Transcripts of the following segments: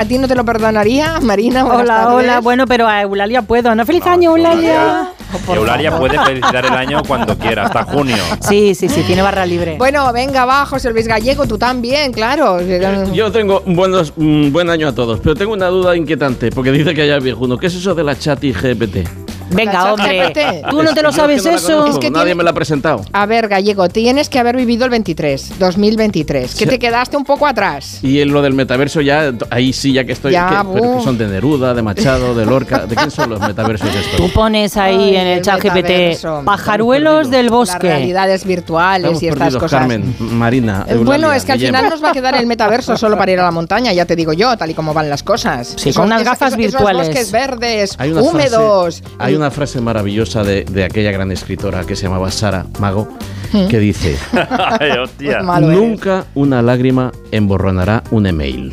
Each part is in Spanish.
¿A ti no te lo perdonaría, Marina? Buenas Hola, tardes. hola. Bueno, pero a Eulalia puedo. ¿No? ¡Feliz año, Eulalia! Eulalia favor. puede felicitar el año cuando quiera, hasta junio. Sí, sí, sí, tiene barra libre. Bueno, venga, va, José Luis Gallego, tú también, claro. Yo tengo buenos, mm, buen año a todos, pero tengo una duda inquietante, porque dice que haya viejuno. ¿Qué es eso de la chat y GPT? Venga, hombre. ¿Tú no te lo es que sabes no eso? conozco, Es que nadie tiene- me la ha presentado. A ver, Gallego, tienes que haber vivido el 23, 2023, que Sí. te quedaste un poco atrás. Y en lo del metaverso ya, ahí sí, ya que estoy... Ya, ¿qué? ¿Pero que son de Neruda, de Machado, de Lorca? ¿De quién son los metaversos estos? Tú pones ahí Ay, en el el chat GPT pajaruelos del Las bosque. realidades virtuales Estamos y estas perdidos, cosas. Carmen, Marina, Eh, Bueno, Eulalia, es que al final nos va a quedar el metaverso solo para ir a la montaña, ya te digo yo, tal y como van las cosas. Sí, con unas gafas virtuales. Esos bosques verdes, húmedos. Una frase maravillosa de, de aquella gran escritora que se llamaba Sara Mago, que dice... Pues eres. Nunca una lágrima emborronará un email.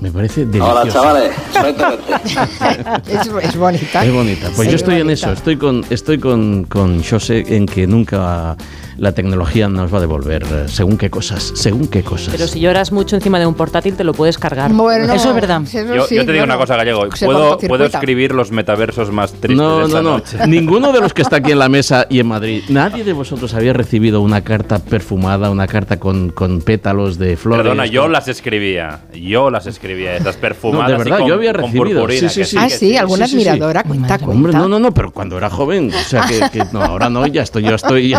Me parece delicioso. Hola chavales, es, es bonita. Es bonita. Pues Sí, yo estoy en eso, estoy con, estoy con, con José en que nunca la tecnología nos va a devolver eh, según qué cosas, según qué cosas. Pero si lloras mucho encima de un portátil, te lo puedes cargar. Bueno, Eso es verdad. eso Yo, sí, yo te digo bueno, una cosa, Gallego. Puedo, escribir los metaversos más tristes no, de esta no, no. noche. Ninguno de los que está aquí en la mesa y en Madrid, nadie de vosotros había recibido una carta perfumada, una carta con, con pétalos de flores. Perdona, yo con- las escribía. Yo las escribía, esas perfumadas. No, de y verdad, con- yo había recibido. Sí, sí, sí. Ah, sí, alguna sí, sí, sí. admiradora, cuenta, cuenta. Hombre, no, no, no, pero cuando era joven, o sea que, que no, ahora no, ya estoy, yo estoy.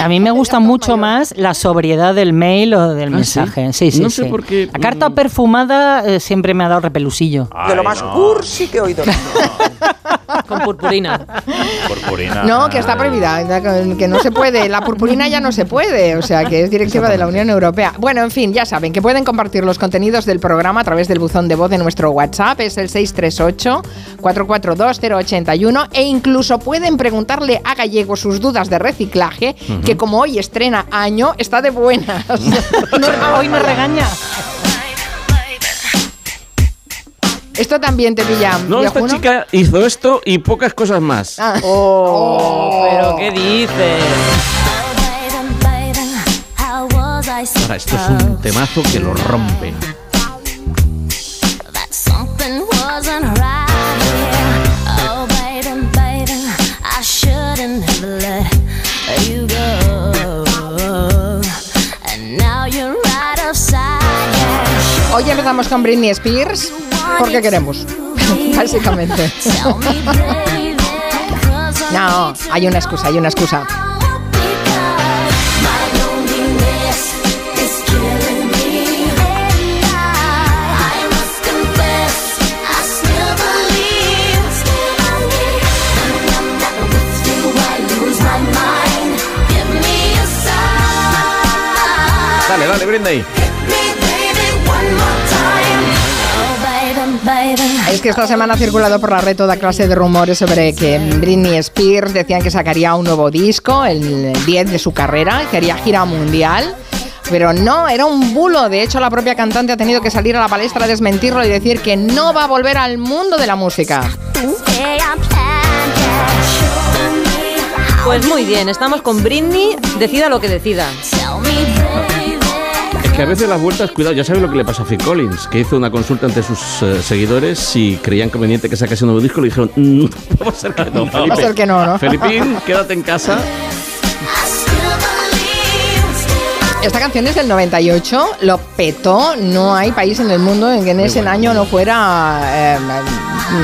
A mí me gusta mucho más la sobriedad del mail o del ¿Ah, mensaje. Sí, sí, No sé sí. por qué, La carta mm. perfumada eh, siempre me ha dado repelusillo. Ay, no, cursi que he oído. Con purpurina. Purpurina. No, que está prohibida, que no se puede. La purpurina ya no se puede, o sea, que es directiva de la Unión Europea. Bueno, en fin, ya saben que pueden compartir los contenidos del programa a través del buzón de voz de nuestro WhatsApp, es el 638-442-081, e incluso pueden preguntarle a Gallego sus dudas de reciclaje, que como hoy estrena año, está de buenas. No, hoy me regaña. Esto también te pilla. No, esta chica hizo esto y pocas cosas más. Ah. Oh, pero ¿qué dices? Ahora, esto es un temazo que lo rompe. Empezamos con Britney Spears porque queremos, básicamente. No, hay una excusa, hay una excusa. Dale, dale, Britney. Es que esta semana ha circulado por la red toda clase de rumores sobre que Britney Spears decían que sacaría un nuevo disco, el 10 de su carrera, que haría gira mundial. Pero no, era un bulo. De hecho, la propia cantante ha tenido que salir a la palestra a desmentirlo y decir que no va a volver al mundo de la música. Pues muy bien, estamos con Britney, decida lo que decida. Que a veces las vueltas, cuidado, ya sabes lo que le pasó a Phil Collins, que hizo una consulta ante sus eh, seguidores si creían conveniente que sacase un nuevo disco. Le dijeron, "Mm, va a ser que no, Felipe. Va a ser que no, ¿no? Felipín, quédate en casa. Esta canción es del 98, lo petó. No hay país en el mundo en que en ese bueno. año no fuera eh,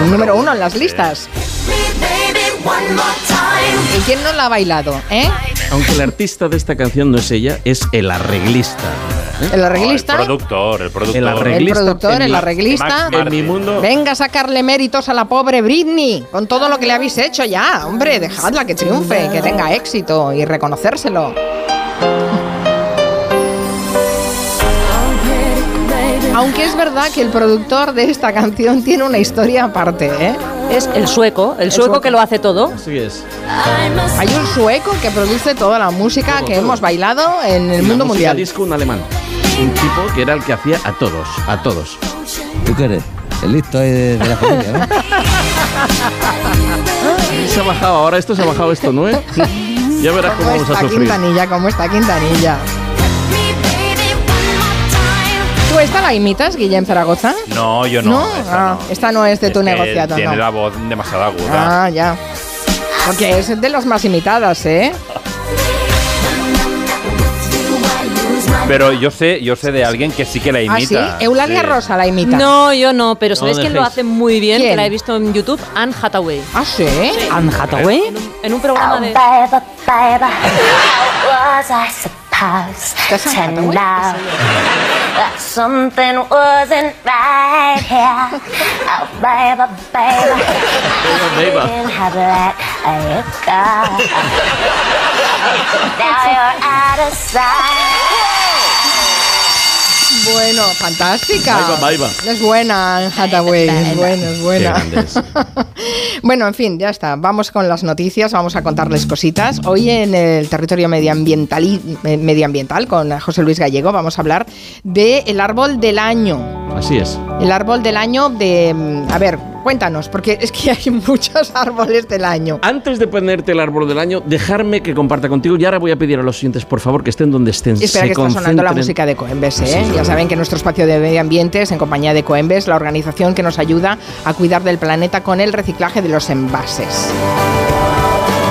número uno en las listas. ¿Y quién no la ha bailado? ¿Eh? Aunque el artista de esta canción no es ella, es el arreglista. ¿eh? El No, arreglista. el productor, el productor. El el arreglista productor, en el arreglista. Max En mi mundo. Venga a sacarle méritos a la pobre Britney con todo lo que le habéis hecho ya. Hombre, dejadla que triunfe, que tenga éxito y reconocérselo. Aunque es verdad que el productor de esta canción tiene una historia aparte, ¿eh? Es el sueco, el, sueco. sueco que lo hace todo. Así es. Hay un sueco que produce toda la música Todo, que todo. hemos bailado en el mundo mundial. disco, un alemán. Un tipo que era el que hacía a todos, a todos. ¿Tú qué eres? El listo ahí de, de la familia, ¿no? Se ha bajado, ahora esto se ha bajado esto, ¿no? eh? Ya verás cómo ¿Cómo vamos a está sufrir. Quintanilla? ¿Cómo está Quintanilla? ¿Tú esta la imitas, Guillem Zaragoza? No, yo no. esta Ah, no. esta no es de tu negociado, Tiene no. la voz demasiado aguda. Ah, ya. Porque es de las más imitadas, ¿eh? Pero yo sé, yo sé de alguien que sí que la Ah, sí. imita. Eulalia Sí. Rosa la imita. No, yo no, pero ¿sabéis quién lo hace muy bien? ¿Quién? Que la he visto en YouTube, Anne Hathaway. Ah, sí. Anne Hathaway. En un, en un programa de... house tonight. That something wasn't right here. Oh, baby, baby. I didn't have that you got. Now you're out of sight. Bueno, fantástica. Ahí va, ahí va. Es buena, Hathaway. Es buena, es buena. Qué grande es. bueno, en fin, ya está. Vamos con las noticias, vamos a contarles cositas. Hoy en el territorio medioambiental, eh, medioambiental con José Luis Gallego vamos a hablar del árbol del año. Así es. El árbol del año de... mm, A ver, cuéntanos, porque es que hay muchos árboles del año. Antes de ponerte el árbol del año, dejarme que comparta contigo. Y ahora voy a pedir a los siguientes, por favor, que estén donde estén. Espera se que está sonando la música de Coembes, ¿eh? Sí, sí, ya sí. saben que nuestro espacio de medio ambiente es en compañía de Coembes, la organización que nos ayuda a cuidar del planeta con el reciclaje de los envases.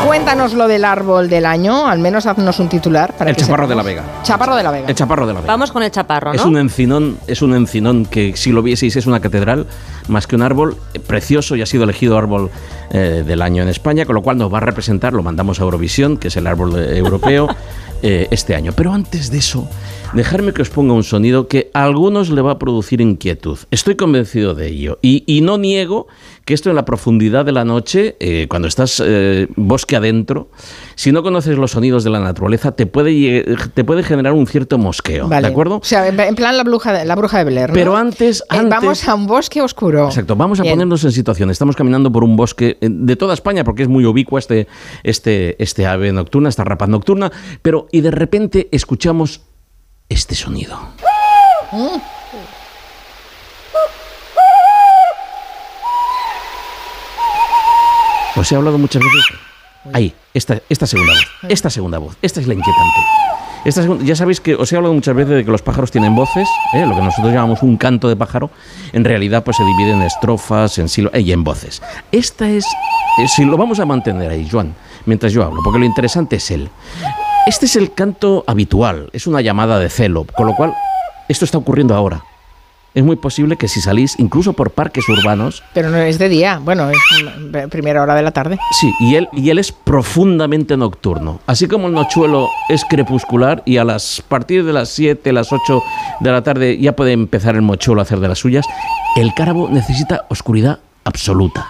Cuéntanos lo del árbol del año, al menos haznos un titular. Para El que chaparro de la Vega. Chaparro de la Vega. El chaparro de la Vega. Vamos con el chaparro, ¿no? Es un encinón, es un encinón que si lo vieseis es una catedral más que un árbol eh, precioso y ha sido elegido árbol eh, del año en España, con lo cual nos va a representar, lo mandamos a Eurovisión, que es el árbol eh, europeo, eh, este año. Pero antes de eso, dejarme que os ponga un sonido que a algunos le va a producir inquietud. Estoy convencido de ello. Y, y no niego que esto en la profundidad de la noche, eh, cuando estás eh, bosque adentro, si no conoces los sonidos de la naturaleza, te puede, te puede generar un cierto mosqueo. Vale. ¿De acuerdo? O sea, en plan la bruja de, la bruja de Blair. ¿no? Pero antes- Eh, antes- vamos a un bosque oscuro. Exacto, vamos a Bien. ponernos en situación. Estamos caminando por un bosque eh, de toda España porque es muy ubicua este, este, este ave nocturna, esta rapaz nocturna, pero y de repente escuchamos este sonido. Os he hablado muchas veces. Ahí, esta, esta segunda voz. Esta segunda voz. Esta es la inquietante. Esta segun- ya sabéis que os he hablado muchas veces de que los pájaros tienen voces, ¿eh? lo que nosotros llamamos un canto de pájaro. En realidad, pues se divide en estrofas, en sílabas y en voces. Esta es. eh, si lo vamos a mantener ahí, Joan, mientras yo hablo, porque lo interesante es él. Este es el canto habitual, es una llamada de celo, con lo cual esto está ocurriendo ahora. Es muy posible que si salís, incluso por parques urbanos, Pero no es de día. Bueno, es primera hora de la tarde. Sí, y él, y él es profundamente nocturno. Así como el nochuelo es crepuscular y a las partir de las 7, las 8 de la tarde ya puede empezar el mochuelo a hacer de las suyas, el cárabo necesita oscuridad absoluta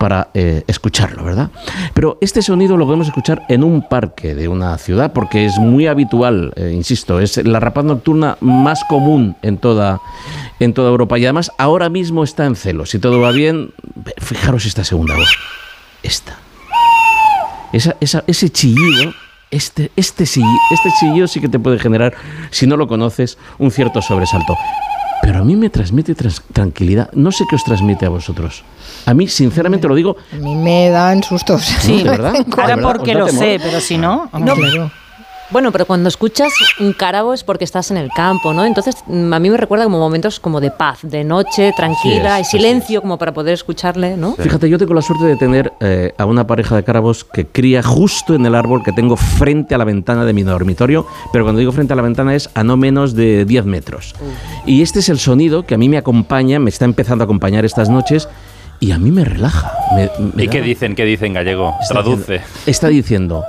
para eh, escucharlo, ¿verdad? Pero este sonido lo podemos escuchar en un parque de una ciudad porque es muy habitual, eh, insisto, es la rapaz nocturna más común en toda, en toda Europa y además ahora mismo está en celo. Si todo va bien, fijaros esta segunda voz. Esta. Esa, esa- ese chillido, este, este, este sí que te puede generar, si no lo conoces, un cierto sobresalto. Pero a mí me transmite tranquilidad. No sé qué os transmite a vosotros. A mí, sinceramente lo digo, A mí me dan sustos. Sí, ¿de verdad? Ahora ¿De verdad? porque ¿Os da lo temor? sé, pero si no... No, claro. Bueno, pero cuando escuchas un cárabo es porque estás en el campo, ¿no? Entonces mm, a mí me recuerda como momentos como de paz, de noche, tranquila, Así es, y silencio como para poder escucharle, ¿no? Fíjate, yo tengo la suerte de tener eh, a una pareja de cárabos que cría justo en el árbol que tengo frente a la ventana de mi dormitorio, pero cuando digo frente a la ventana es a no menos de 10 metros. Y este es el sonido que a mí me acompaña, me está empezando a acompañar estas noches y a mí me relaja. me- me ¿Y da- qué dicen? ¿Qué dicen, gallego? está Traduce. diciendo- está diciendo,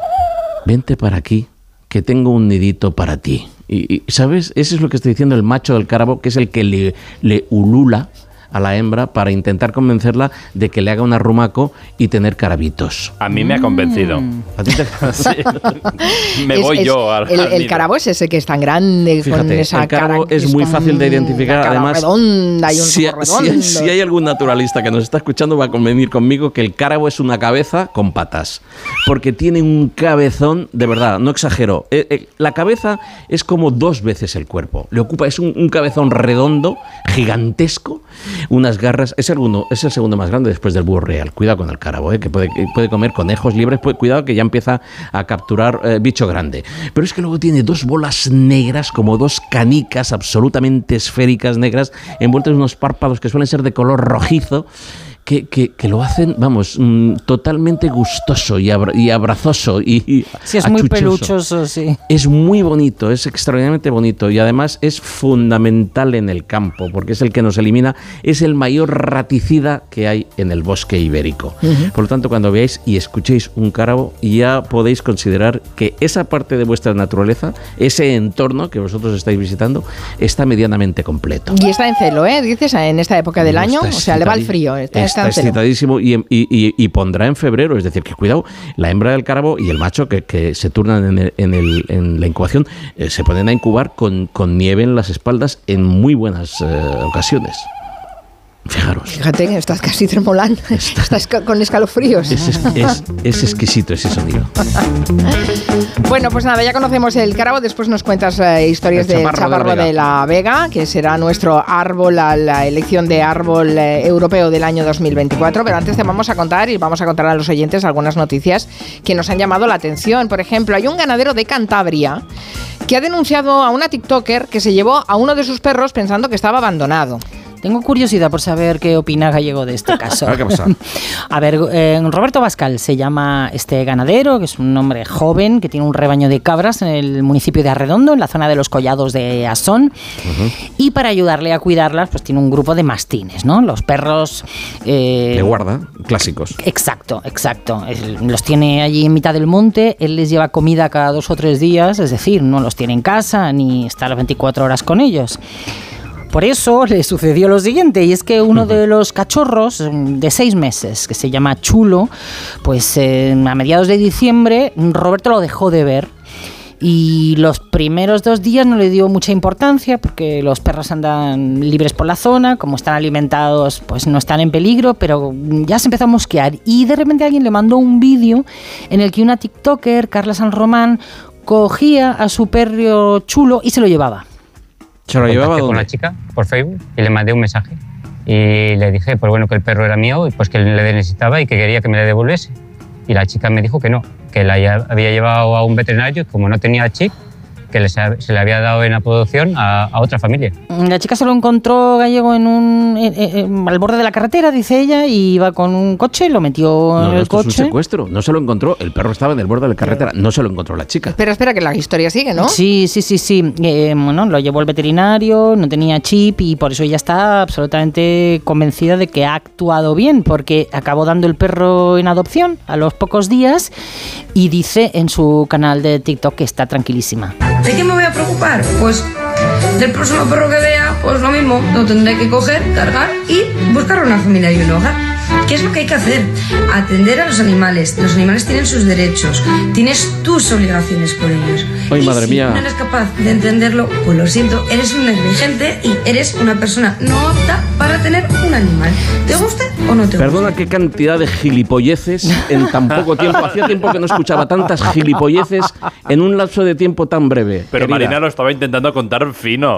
vente para aquí, que tengo un nidito para ti. Y, ¿sabes? Eso es lo que está diciendo el macho del cárabo, que es el que le, le ulula a la hembra para intentar convencerla de que le haga un arrumaco y tener carabitos. A mí me ha convencido. ¿A ti te- Sí. Me Es- voy es- yo al El, el carabo es ese que es tan grande, con Fíjate, esa el cárabo cara. es muy fácil de identificar. Además, redonda y un si, si- hay algún naturalista que nos está escuchando, va a convenir conmigo que el cárabo es una cabeza con patas. Porque tiene un cabezón, de verdad, no exagero. Eh, eh, la cabeza es como dos veces el cuerpo. Le ocupa, es un, un cabezón redondo, gigantesco, unas garras. Es el, uno, es el segundo más grande después del búho real. Cuidado con el carabo, ¿eh? que puede, puede comer conejos libres. Pues, cuidado que ya empieza a capturar eh, bicho grande. Pero es que luego tiene dos bolas negras, como dos canicas absolutamente esféricas negras, envueltas en unos párpados que suelen ser de color rojizo que, que, que lo hacen, vamos, mm, totalmente gustoso y, abra- y abrazoso y, y Sí, es muy peluchoso, sí. Es muy bonito, es extraordinariamente bonito y además es fundamental en el campo porque es el que nos elimina, es el mayor raticida que hay en el bosque ibérico. Por lo tanto, cuando veáis y escuchéis un cárabo, ya podéis considerar que esa parte de vuestra naturaleza, ese entorno que vosotros estáis visitando, está medianamente completo. Y está en celo, ¿eh? Dices, en esta época del No, año. O sea, le va el frío. Está, Está, excitadísimo y, y- y- y pondrá en febrero. Es decir, que cuidado, la hembra del cárabo y el macho que, que se turnan en, el- en el- en la incubación eh, se ponen a incubar con, con nieve en las espaldas en muy buenas eh, ocasiones. Fijaros. Fíjate que estás casi tremolán. Estás ca- con escalofríos. Es, es- es- exquisito ese sonido. Bueno, pues nada, ya conocemos el carabo. Después nos cuentas eh, historias El del chaparro chaparro de de la la, Vega, que será nuestro árbol, a la elección de árbol eh, europeo del año 2024. Pero antes te vamos a contar y vamos a contar a los oyentes algunas noticias que nos han llamado la atención. Por ejemplo, hay un ganadero de Cantabria que ha denunciado a una TikToker que se llevó a uno de sus perros pensando que estaba abandonado. Tengo curiosidad por saber qué opina Gallego de este caso. A ver, ¿qué pasa? A ver, eh, Roberto Bascal se llama este ganadero, que es un hombre joven que tiene un rebaño de cabras en el municipio de Arredondo, en la zona de los collados de Asón. Y para ayudarle a cuidarlas, pues tiene un grupo de mastines, ¿no? Los perros. eh, De guarda, clásicos. Exacto, exacto. Los tiene allí en mitad del monte, él les lleva comida cada dos o tres días, es decir, no los tiene en casa ni está las 24 horas con ellos. Por eso le sucedió lo siguiente, y es que uno de los cachorros mm, de seis meses, que se llama Chulo, pues eh, a mediados de diciembre Roberto lo dejó de ver. Y los primeros dos días no le dio mucha importancia porque los perros andan libres por la zona, como están alimentados, pues no están en peligro, pero ya se empezó a mosquear. Y de repente alguien le mandó un vídeo en el que una TikToker, Carla San Román, cogía a su perro chulo y se lo llevaba. ¿Se lo llevaba con dónde? la chica por Facebook y le mandé un mensaje. Y le dije, pues bueno, que el perro era mío y pues que le necesitaba y que quería que me le devolviese. Y la chica me dijo que no, que la había llevado a un veterinario y como no tenía chip, que les ha- se le había dado en adopción a, a otra familia. La chica se lo encontró gallego en un, en- en- al borde de la carretera, dice ella, y iba con un coche, lo metió No, en no, el esto es un coche. secuestro. No se lo encontró. El perro estaba en el borde de la carretera. No se lo encontró la chica. Espera, espera, que la historia sigue, ¿no? Sí, sí, sí, sí. Eh, bueno, lo llevó el veterinario, no tenía chip y por eso ella está absolutamente convencida de que ha actuado bien, porque acabó dando el perro en adopción a los pocos días y dice en su canal de TikTok que está tranquilísima. ¿De qué me voy a preocupar? Pues del próximo perro que vea, pues lo mismo, lo tendré que coger, cargar y buscar una familia y un hogar. ¿Qué es lo que hay que hacer? Atender a los animales. Los animales tienen sus derechos, tienes tus obligaciones por ellos. Ay, y madre si mía. no eres capaz de entenderlo, pues lo siento, eres un negligente y eres una persona no apta para tener un animal. ¿Te guste o no te guste? Perdona qué cantidad de gilipolleces en tan poco tiempo. Hacía tiempo que no escuchaba tantas gilipolleces en un lapso de tiempo tan breve. Pero querida. Marina lo estaba intentando contar fino.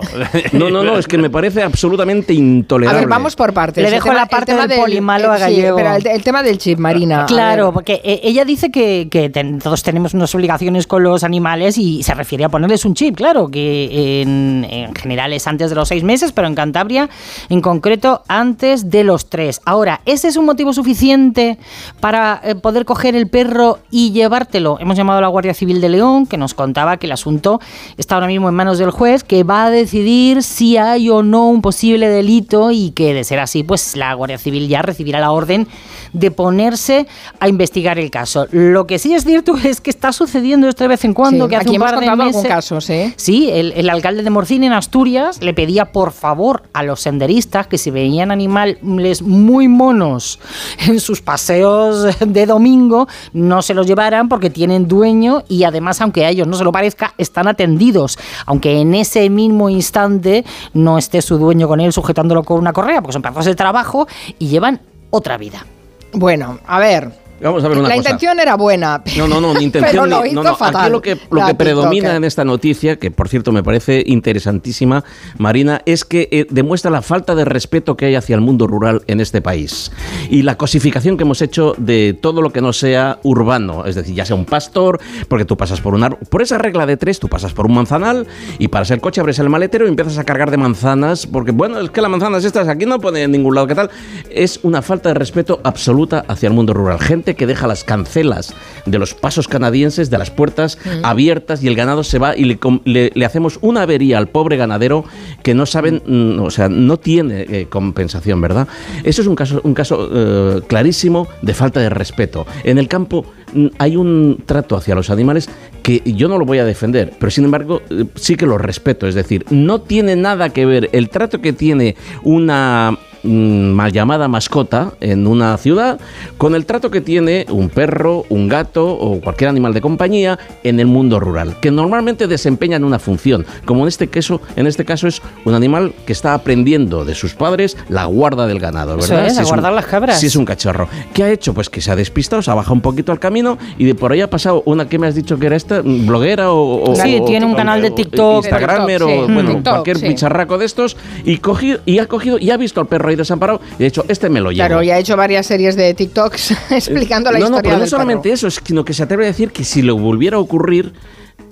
No, no, no, es que me parece absolutamente intolerable. A ver, vamos por partes. Le dejo tema- la parte del polimalo sí, pero el, el tema del chip, Marina. Claro, porque eh, ella dice que, que ten- todos tenemos unas obligaciones con los animales y se refiere a ponerles un chip, claro, que en, en general es antes de los seis meses, pero en Cantabria en concreto antes de los tres. Ahora, ¿ese es un motivo suficiente para eh, poder coger el perro y llevártelo? Hemos llamado a la Guardia Civil de León, que nos contaba que el asunto está ahora mismo en manos del juez, que va a decidir si hay o no un posible delito y que de ser así, pues la Guardia Civil ya recibirá la orden de ponerse a investigar el caso. Lo que sí es cierto es que está sucediendo esto de vez en cuando, Sí, que hace aquí un hemos par de contado algún meses- caso, sí. Sí, el, el alcalde de Morcín en Asturias le pedía por favor a los senderistas que si veían animales muy monos en sus paseos de domingo, no se los llevaran porque tienen dueño y además, aunque a ellos no se lo parezca, están atendidos. Aunque en ese mismo instante no esté su dueño con él sujetándolo con una correa, porque son pedazos de trabajo y llevan otra vida. Bueno, a ver. Vamos a ver una La cosa. intención era buena. No, no, no, ni intención Pero lo hizo no, no. fatal, Aquí lo que, lo que predomina TikToker. en esta noticia, que por cierto me parece interesantísima, Marina, es que eh, demuestra la falta de respeto que hay hacia el mundo rural en este país. Y la cosificación que hemos hecho de todo lo que no sea urbano, es decir, ya sea un pastor, porque tú pasas por una por esa regla de tres, tú pasas por un manzanal y paras el coche, abres el maletero y empiezas a cargar de manzanas, porque bueno, es que las manzanas estas aquí no pone en ningún lado, ¿qué tal? Es una falta de respeto absoluta hacia el mundo rural. Gente que deja las cancelas de los pasos canadienses, de las puertas abiertas y el ganado se va y le, com- le- le hacemos una avería al pobre ganadero que no saben, mm, o sea, no tiene eh, compensación, ¿verdad? Eso es un caso, un caso eh, clarísimo de falta de respeto. En el campo mm, hay un trato hacia los animales que yo no lo voy a defender, pero sin embargo eh, sí que lo respeto. Es decir, no tiene nada que ver el trato que tiene una mm, mal llamada mascota en una ciudad con el trato que tiene un perro, un gato o cualquier animal de compañía en el mundo rural, que normalmente desempeñan una función, como en este caso, en este caso es un animal que está aprendiendo de sus padres la guarda del ganado, Eso ¿verdad? es, a guardar las cabras. Si es un cachorro. ¿Qué ha hecho? Pues que se ha despistado, se ha bajado un poquito al camino y de por ahí ha pasado una que me has dicho que era esta, mm, bloguera o, o- Sí, o- tiene un o- canal de TikTok. Instagramer o bueno, TikTok, cualquier sí. bicharraco de estos y cogido y ha cogido y ha visto al perro ahí desamparado y ha dicho, este me lo llevo. Claro, y ha hecho varias series de TikToks explicando la no, no, historia pero no del solamente perro. eso, sino que se atreve a decir que si le volviera a ocurrir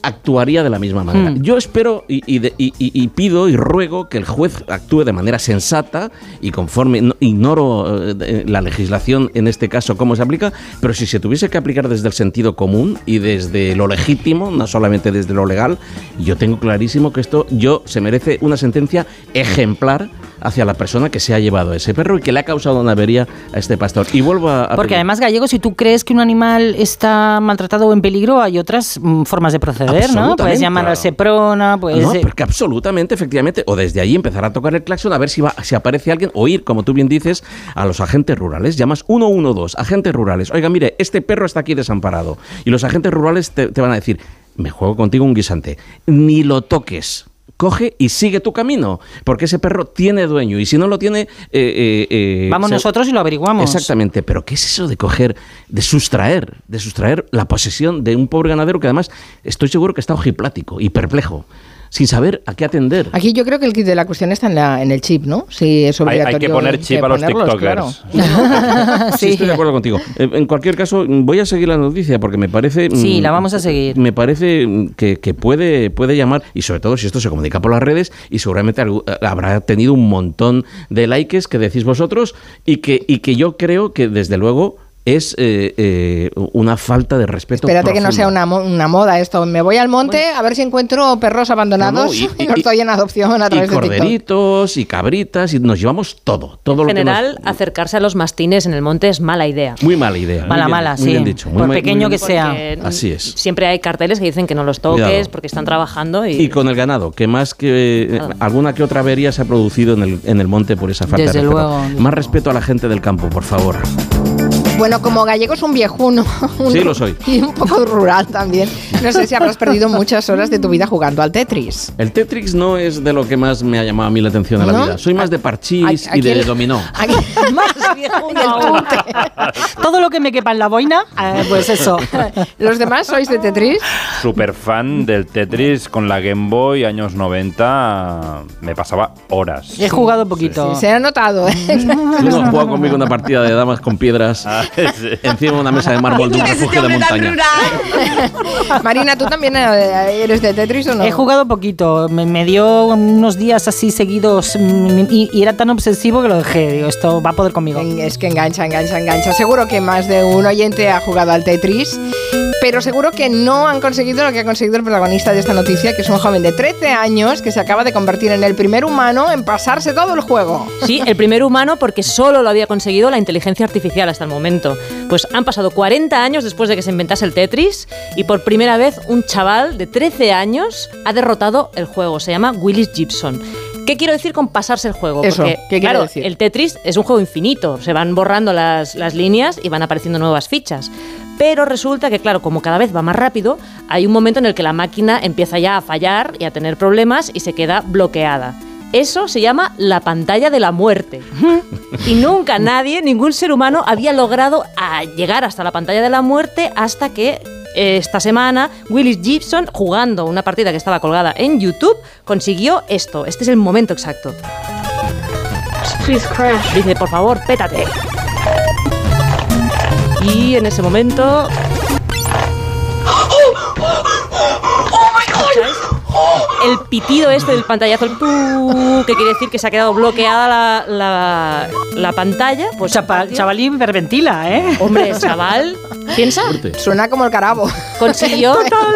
actuaría de la misma manera. Hmm. Yo espero y, y de- y- pido y ruego que el juez actúe de manera sensata y conforme, no- ignoro eh, la legislación en este caso cómo se aplica, pero si se tuviese que aplicar desde el sentido común y desde lo legítimo, no solamente desde lo legal, yo tengo clarísimo que esto yo se merece una sentencia ejemplar hacia la persona que se ha llevado a ese perro y que le ha causado una avería a este pastor. Y vuelvo a... a Porque pedir- además, Gallego, si tú crees que un animal está maltratado o en peligro, hay otras mm, formas de proceder, ¿no? Absolutamente, Puedes llamar al Seprona, pues... No, porque absolutamente, efectivamente, o desde ahí empezar a tocar el claxon a ver si va, si aparece alguien, o ir, como tú bien dices, a los agentes rurales. Llamas 112, agentes rurales. Oiga, mire, este perro está aquí desamparado. Y los agentes rurales te, te van a decir, me juego contigo un guisante. Ni lo toques. Coge y sigue tu camino, porque ese perro tiene dueño y si no lo tiene, eh, eh, eh, Vamos se- nosotros y lo averiguamos. Exactamente, pero ¿qué es eso de coger, de sustraer, de sustraer la posesión de un pobre ganadero que además estoy seguro que está ojiplático y perplejo, sin saber a qué atender? Aquí yo creo que el kit de la cuestión está en, la, en el chip, ¿no? Si es Hay, hay obligatorio. que poner chip a los ponerlos, TikTokers. claro. Sí, estoy de acuerdo contigo. Eh, En cualquier caso, voy a seguir la noticia porque me parece. Sí, mm, la vamos a seguir. Me parece mm, que, que puede, puede llamar, y sobre todo si esto se comunica por las redes, y seguramente eh, habrá tenido un montón de likes que decís vosotros, y que, y que yo creo que desde luego es eh, eh, una falta de respeto. Espérate que no sea profunda. una, mo- una moda esto. Me voy al monte a ver si encuentro perros abandonados No, no, y- y, y- los doy en adopción a y través de TikTok. corderitos y cabritas y nos llevamos todo, todo En lo que general, nos- acercarse a los mastines en el monte es mala idea. muy mala idea. muy Mala, bien- mala, muy sí. bien dicho. muy Por mal- pequeño muy que sea. Así es. Siempre hay carteles que dicen que no los toques Cuidado. porque están trabajando y, Y con el ganado, que más que eh, alguna que otra avería se ha producido en el, en el monte por esa falta Desde de respeto. luego, más luego. respeto a la gente del campo, por favor. Bueno, como gallego es un viejuno. un- Sí, lo soy. Y un poco rural también. No sé si habrás perdido muchas horas de tu vida jugando al Tetris. El Tetris no es de lo que más me ha llamado a mí la atención en la vida. Soy más de parchís ¿A- a y de dominó. Aquí- Más viejuno aún. Todo lo que me quepa en la boina, eh, pues eso. ¿Los demás sois de Tetris? Super fan del Tetris con la Game Boy años 90. Me pasaba horas. He jugado poquito. Se ha notado. ¿eh? Tú no has jugado conmigo una partida de damas con piedras Ah. encima de una mesa de mármol de un refugio de montaña. Marina, ¿tú también eh, eres de Tetris o no? He jugado poquito, me, me dio unos días así seguidos mm, y, y era tan obsesivo que lo dejé. Digo, esto va a poder conmigo. Es que engancha, engancha, engancha. Seguro que más de un oyente ha jugado al Tetris, pero seguro que no han conseguido lo que ha conseguido el protagonista de esta noticia, que es un joven de 13 años que se acaba de convertir en el primer humano en pasarse todo el juego. Sí, el primer humano porque solo lo había conseguido la inteligencia artificial hasta el momento. Pues han pasado 40 años después de que se inventase el Tetris y por primera vez un chaval de 13 años ha derrotado el juego. Se llama Willis Gibson. ¿Qué quiero decir con pasarse el juego? Eso, Porque, ¿qué claro, decir? el Tetris es un juego infinito. Se van borrando las, las líneas y van apareciendo nuevas fichas. Pero resulta que, claro, como cada vez va más rápido, hay un momento en el que la máquina empieza ya a fallar y a tener problemas y se queda bloqueada. Eso se llama la pantalla de la muerte. Y nunca nadie, ningún ser humano había logrado a llegar hasta la pantalla de la muerte hasta que eh, esta semana Willis Gibson, jugando una partida que estaba colgada en YouTube, consiguió esto. Este es el momento exacto. Dice, por favor, pétate. Y en ese momento... El pitido este del pantallazo, el que quiere decir que se ha quedado bloqueada la, la- la pantalla. Pues Chapa- chavalín hiperventila, ¿eh? Hombre, chaval, piensa. Suena como el carabo. Consiguió,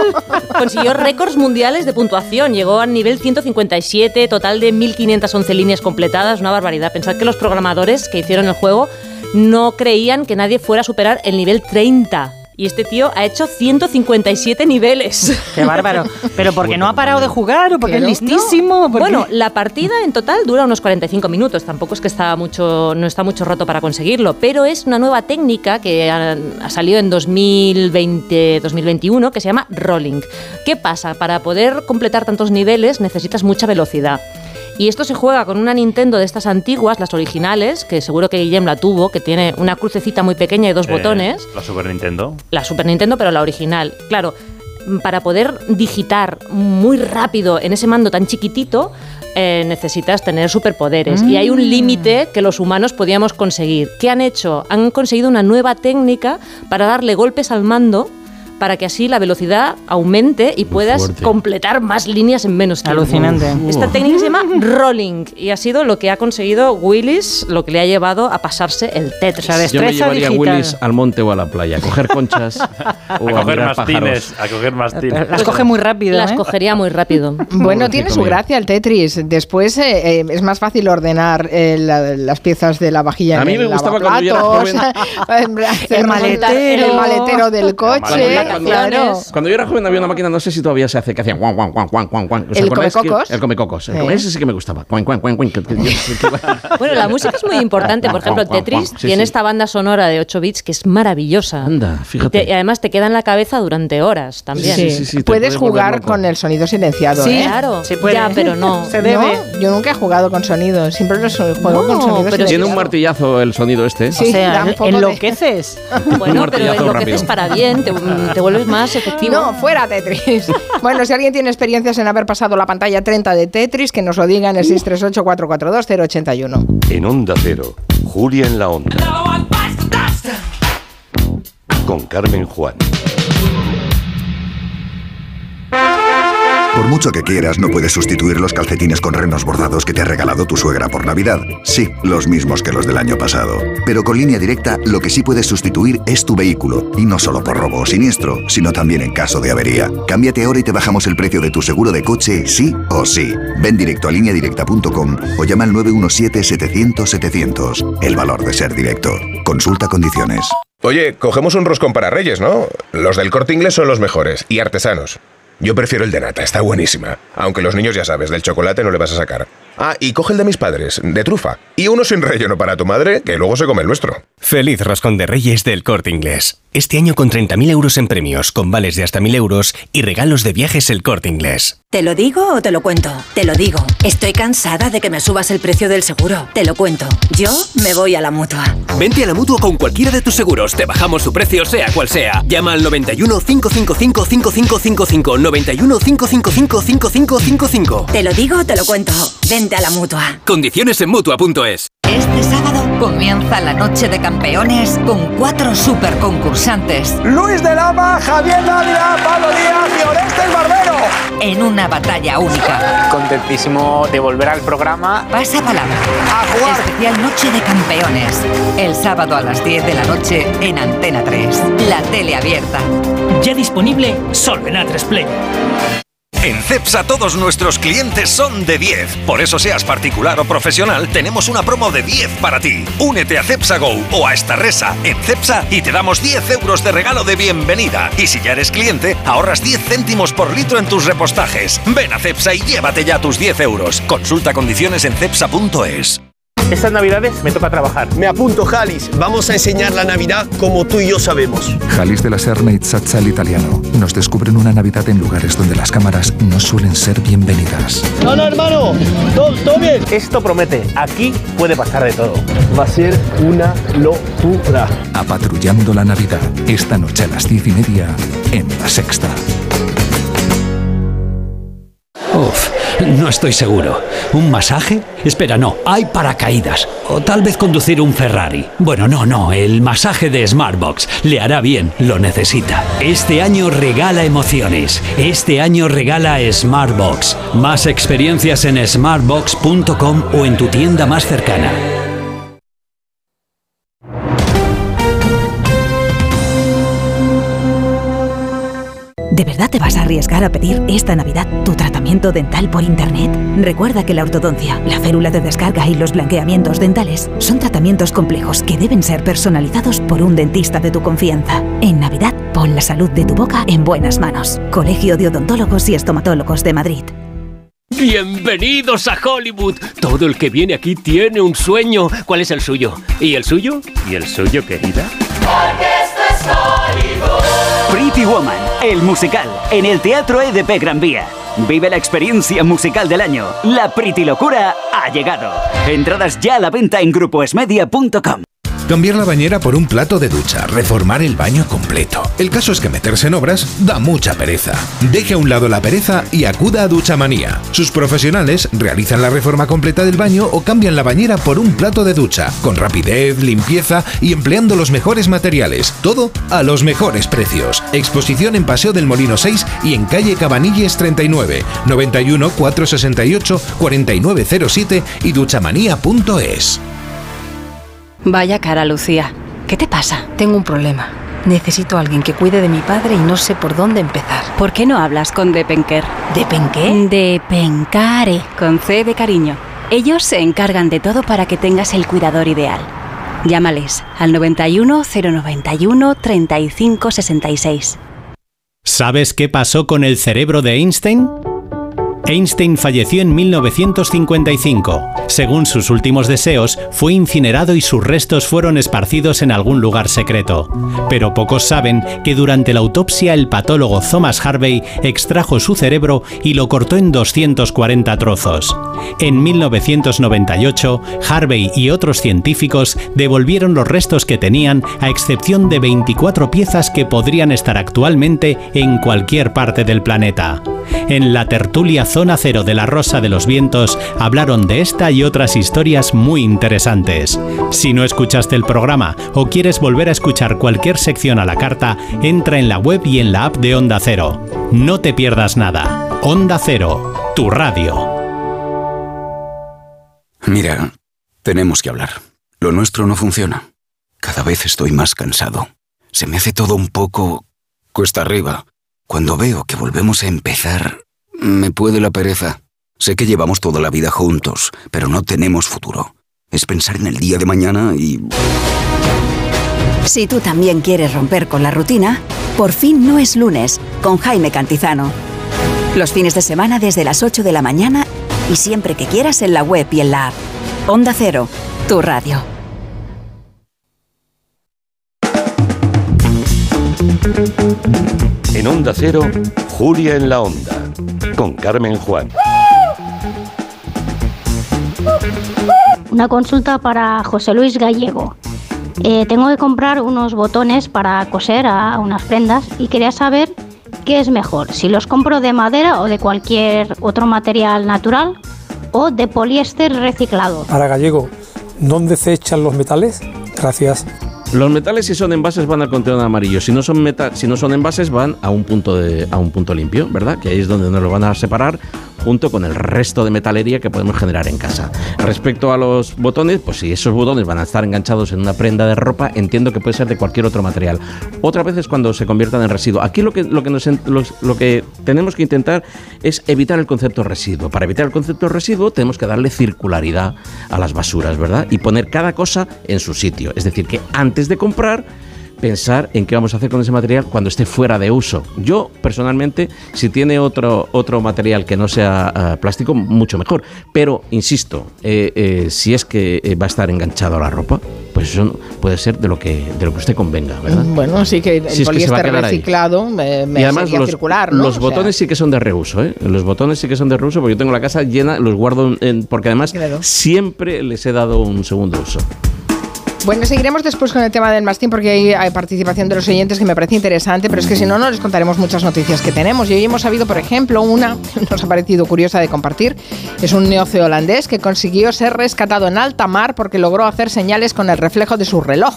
consiguió récords mundiales de puntuación. Llegó al nivel 157, total de 1511 líneas completadas. Una barbaridad. Pensad que los programadores que hicieron el juego no creían que nadie fuera a superar el nivel 30. Y este tío ha hecho 157 niveles. Qué bárbaro. Pero porque no ha parado de jugar o porque es listísimo. no. porque- Bueno, la partida en total dura unos 45 minutos. Tampoco es que está mucho, no está mucho rato para conseguirlo, pero es una nueva técnica que ha, ha salido en 2020-2021 que se llama rolling. ¿Qué pasa? Para poder completar tantos niveles necesitas mucha velocidad. Y esto se juega con una Nintendo de estas antiguas, las originales, que seguro que Guillem la tuvo, que tiene una crucecita muy pequeña y dos Eh, botones La Super Nintendo. la Super Nintendo, pero la original. Claro, mm, para poder digitar muy rápido en ese mando tan chiquitito, eh, necesitas tener superpoderes. Y hay un límite que los humanos podíamos conseguir. ¿Qué han hecho? Han conseguido una nueva técnica para darle golpes al mando para que así la velocidad aumente y puedas fuerte. completar más líneas en menos tiempo. Alucinante. Esta técnica se llama rolling y ha sido lo que ha conseguido Willis, lo que le ha llevado a pasarse el Tetris. O sea, Yo me llevaría a. Willis al monte o a la playa, a coger conchas o A a, coger mastines. pájaros. A coger mastines. Las coge muy rápido, Las ¿eh? cogería muy rápido. Bueno, tiene su gracia el Tetris. Después eh, eh, es más fácil ordenar eh, la- las piezas de la vajilla A en mí el me gustaba cuando yo era hacer El maletero. el maletero del coche. Cuando- claro. Cuando yo era joven había una máquina, no sé si todavía se hace, que hacían guan, guan, guan, guan, guan, guan. ¿Os ¿El comecocos? El comecocos. Come- Ese sí que me gustaba. Guan, guan, guan, guan, Bueno, la música es muy importante. Por ejemplo, Tetris. Sí, tiene sí. esta banda sonora de 8 bits que es maravillosa. Anda, Y, fíjate. te- y además te queda en la cabeza durante horas también. Sí, sí, sí, te puedes jugar con el sonido silenciado. Sí, ¿eh? Claro, Se puede. ya, pero no. Se debe. No, yo nunca he jugado con sonido, siempre los juego No, con sonido pero silenciado. Tiene un martillazo el sonido este. Sí, o sea, enloqueces. Bueno, pero enloqueces rápido. para bien, te, te vuelves más efectivo. No, fuera Tetris. bueno, si alguien tiene experiencias en haber pasado la pantalla 30 de Tetris, que nos lo diga en el 638-442-081. En Onda Cero, Julia en la Onda. Con Carmen Juan. Por mucho que quieras, no puedes sustituir los calcetines con renos bordados que te ha regalado tu suegra por Navidad. Sí, los mismos que los del año pasado. Pero con línea directa, lo que sí puedes sustituir es tu vehículo. Y no solo por robo o siniestro, sino también en caso de avería. Cámbiate ahora y te bajamos el precio de tu seguro de coche, sí o sí. Ven directo a lineadirecta.com o llama al 917-700-700. El valor de ser directo. Consulta condiciones. Oye, cogemos un roscón para Reyes, ¿no? Los del corte inglés son los mejores y artesanos. Yo prefiero el de nata, está buenísima. Aunque los niños ya sabes, del chocolate no le vas a sacar. Ah, y coge el de mis padres, de trufa. Y uno sin relleno para tu madre, que luego se come el nuestro. Feliz Roscón de Reyes del Corte Inglés. Este año con 30.000 euros en premios, con vales de hasta 1.000 euros y regalos de viajes el Corte Inglés. ¿Te lo digo o te lo cuento? Te lo digo. Estoy cansada de que me subas el precio del seguro. Te lo cuento. Yo me voy a la mutua. Vente a la mutua con cualquiera de tus seguros. Te bajamos su precio, sea cual sea. Llama al 91 555 5555. 91 555 5555. Te lo digo o te lo cuento. Vente a la mutua. Condiciones en mutua.es. Este sábado comienza la noche de campeones con cuatro super concursantes. Luis de Lama, Javier Dávila, Pablo Díaz y Orestes Barbero. En una batalla única. Contentísimo de volver al programa. Pasa palabra. Especial Noche de Campeones. El sábado a las 10 de la noche en Antena 3. La tele abierta. Ya disponible solo en A3 En CEPSA todos nuestros clientes son de 10. Por eso seas particular o profesional, tenemos una promo de 10 para ti. Únete a CEPSA Go o a esta resa en CEPSA y te damos 10 euros de regalo de bienvenida. Y si ya eres cliente, ahorras 10 céntimos por litro en tus repostajes. Ven a CEPSA y llévate ya tus 10 euros. Consulta condiciones en CEPSA.es. Estas navidades me toca trabajar. Me apunto, Jalis. Vamos a enseñar la Navidad como tú y yo sabemos. Jalis de la Serna y Satsal italiano nos descubren una Navidad en lugares donde las cámaras no suelen ser bienvenidas. No, no, hermano. Todo, todo bien. Esto promete. Aquí puede pasar de todo. Va a ser una locura. Apatrullando la Navidad. Esta noche a las diez y media en La Sexta. Uf, no estoy seguro. ¿Un masaje? Espera, no, hay paracaídas. O tal vez conducir un Ferrari. Bueno, no, no, el masaje de Smartbox. Le hará bien, lo necesita. Este año regala emociones. Este año regala Smartbox. Más experiencias en smartbox.com o en tu tienda más cercana. ¿De verdad te vas a arriesgar a pedir esta Navidad tu tratamiento dental por Internet? Recuerda que la ortodoncia, la férula de descarga y los blanqueamientos dentales son tratamientos complejos que deben ser personalizados por un dentista de tu confianza. En Navidad, pon la salud de tu boca en buenas manos. Colegio de Odontólogos y Estomatólogos de Madrid. Bienvenidos a Hollywood. Todo el que viene aquí tiene un sueño. ¿Cuál es el suyo? ¿Y el suyo? ¿Y el suyo, querida? Porque esto es Hollywood. Pretty Woman, el musical, en el Teatro EDP Gran Vía. Vive la experiencia musical del año. La Pretty Locura ha llegado. Entradas ya a la venta en grupoesmedia.com. Cambiar la bañera por un plato de ducha, reformar el baño completo. El caso es que meterse en obras da mucha pereza. Deje a un lado la pereza y acuda a Duchamanía. Sus profesionales realizan la reforma completa del baño o cambian la bañera por un plato de ducha, con rapidez, limpieza y empleando los mejores materiales. Todo a los mejores precios. Exposición en Paseo del Molino 6 y en calle Cabanilles 39, 91 468 4907 y duchamanía.es. Vaya cara, Lucía. ¿Qué te pasa? Tengo un problema. Necesito a alguien que cuide de mi padre y no sé por dónde empezar. ¿Por qué no hablas con Depenker? ¿Depenqué? Depencare, con C de cariño. Ellos se encargan de todo para que tengas el cuidador ideal. Llámales al 91 091 35 66. ¿Sabes qué pasó con el cerebro de Einstein? Einstein falleció en 1955. Según sus últimos deseos, fue incinerado y sus restos fueron esparcidos en algún lugar secreto. Pero pocos saben que durante la autopsia el patólogo Thomas Harvey extrajo su cerebro y lo cortó en 240 trozos. En 1998, Harvey y otros científicos devolvieron los restos que tenían, a excepción de 24 piezas que podrían estar actualmente en cualquier parte del planeta. En la tertulia Zona Cero de la Rosa de los Vientos hablaron de esta y otras historias muy interesantes. Si no escuchaste el programa o quieres volver a escuchar cualquier sección a la carta, entra en la web y en la app de Onda Cero. No te pierdas nada. Onda Cero, tu radio. Mira, tenemos que hablar. Lo nuestro no funciona. Cada vez estoy más cansado. Se me hace todo un poco cuesta arriba. Cuando veo que volvemos a empezar, me puede la pereza. Sé que llevamos toda la vida juntos, pero no tenemos futuro. Es pensar en el día de mañana y... Si tú también quieres romper con la rutina, por fin no es lunes con Jaime Cantizano. Los fines de semana desde las 8 de la mañana y siempre que quieras en la web y en la app. Onda Cero, tu radio. En Onda Cero, Julia en la Onda, con Carmen Juan. Una consulta para José Luis Gallego. Eh, tengo que comprar unos botones para coser a unas prendas y quería saber qué es mejor, si los compro de madera o de cualquier otro material natural o de poliéster reciclado. Para Gallego, ¿dónde se echan los metales? Gracias. Los metales si son envases van al contenedor amarillo, si no son meta- si no son envases van a un punto a un punto limpio, ¿verdad? Que ahí es donde nos lo van a separar junto con el resto de metalería que podemos generar en casa. Respecto a los botones, pues si esos botones van a estar enganchados en una prenda de ropa, entiendo que puede ser de cualquier otro material. Otra vez es cuando se conviertan en residuo. Aquí lo que lo que nos lo que tenemos que intentar es evitar el concepto residuo. Para evitar el concepto residuo tenemos que darle circularidad a las basuras, ¿verdad? Y poner cada cosa en su sitio. Es decir, que antes de comprar pensar en qué vamos a hacer con ese material cuando esté fuera de uso. Yo, personalmente, si tiene otro, otro material que no sea eh, plástico, mucho mejor. Pero, insisto, eh, eh, si es que eh, va a estar enganchado a la ropa, pues eso puede ser de lo que, de lo que usted convenga, ¿verdad? Bueno, sí que el Si que poliéster ahí. reciclado me, me y además los, circular, ¿no? los O sea, botones sí que son de reuso, ¿eh? Los botones sí que son de reuso porque yo tengo la casa llena, los guardo en- porque además Claro. siempre les he dado un segundo uso. Bueno, seguiremos después con el tema del mastín porque hay, hay participación de los oyentes que me parece interesante, pero es que si no, no les contaremos muchas noticias que tenemos. Y hoy hemos sabido, por ejemplo, una nos ha parecido curiosa de compartir. Es un neozelandés que consiguió ser rescatado en alta mar porque logró hacer señales con el reflejo de su reloj.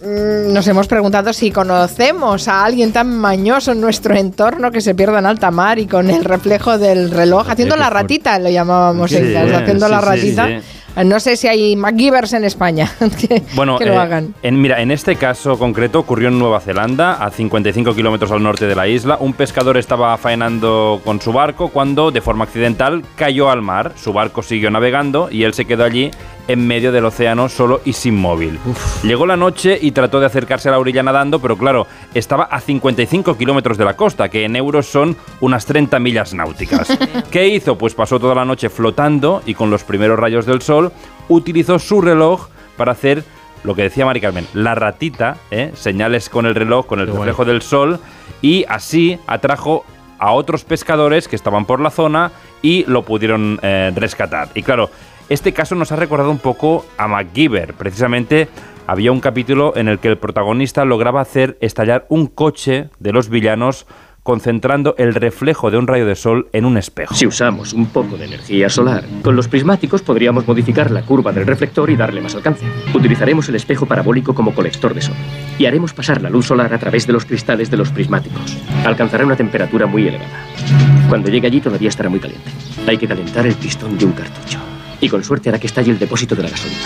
Mm, Nos hemos preguntado si conocemos a alguien tan mañoso en nuestro entorno que se pierda en alta mar y con el reflejo del reloj, haciendo la ratita, lo llamábamos Sí, en casa, haciendo sí, la ratita. sí. No sé si hay MacGyvers en España que, Bueno, que lo eh, hagan. En, mira, en este caso concreto ocurrió en Nueva Zelanda, a 55 kilómetros al norte de la isla. Un pescador estaba faenando con su barco cuando, de forma accidental, cayó al mar. Su barco siguió navegando y él se quedó allí en medio del océano solo y sin móvil. Llegó la noche y trató de acercarse a la orilla nadando, pero claro, estaba a 55 kilómetros de la costa, que en euros son unas 30 millas náuticas. ¿Qué hizo? Pues pasó toda la noche flotando y con los primeros rayos del sol utilizó su reloj para hacer lo que decía Mari Carmen, la ratita, ¿eh? señales con el reloj, con el reflejo del sol, y así atrajo a otros pescadores que estaban por la zona y lo pudieron eh, rescatar. Y claro, este caso nos ha recordado un poco a MacGyver. Precisamente había un capítulo en el que el protagonista lograba hacer estallar un coche de los villanos concentrando el reflejo de un rayo de sol en un espejo. Si usamos un poco de energía solar, con los prismáticos podríamos modificar la curva del reflector y darle más alcance. Utilizaremos el espejo parabólico como colector de sol y haremos pasar la luz solar a través de los cristales de los prismáticos. Alcanzará una temperatura muy elevada. Cuando llegue allí todavía estará muy caliente. Hay que calentar el pistón de un cartucho. Y con suerte hará que estalle el depósito de la gasolina.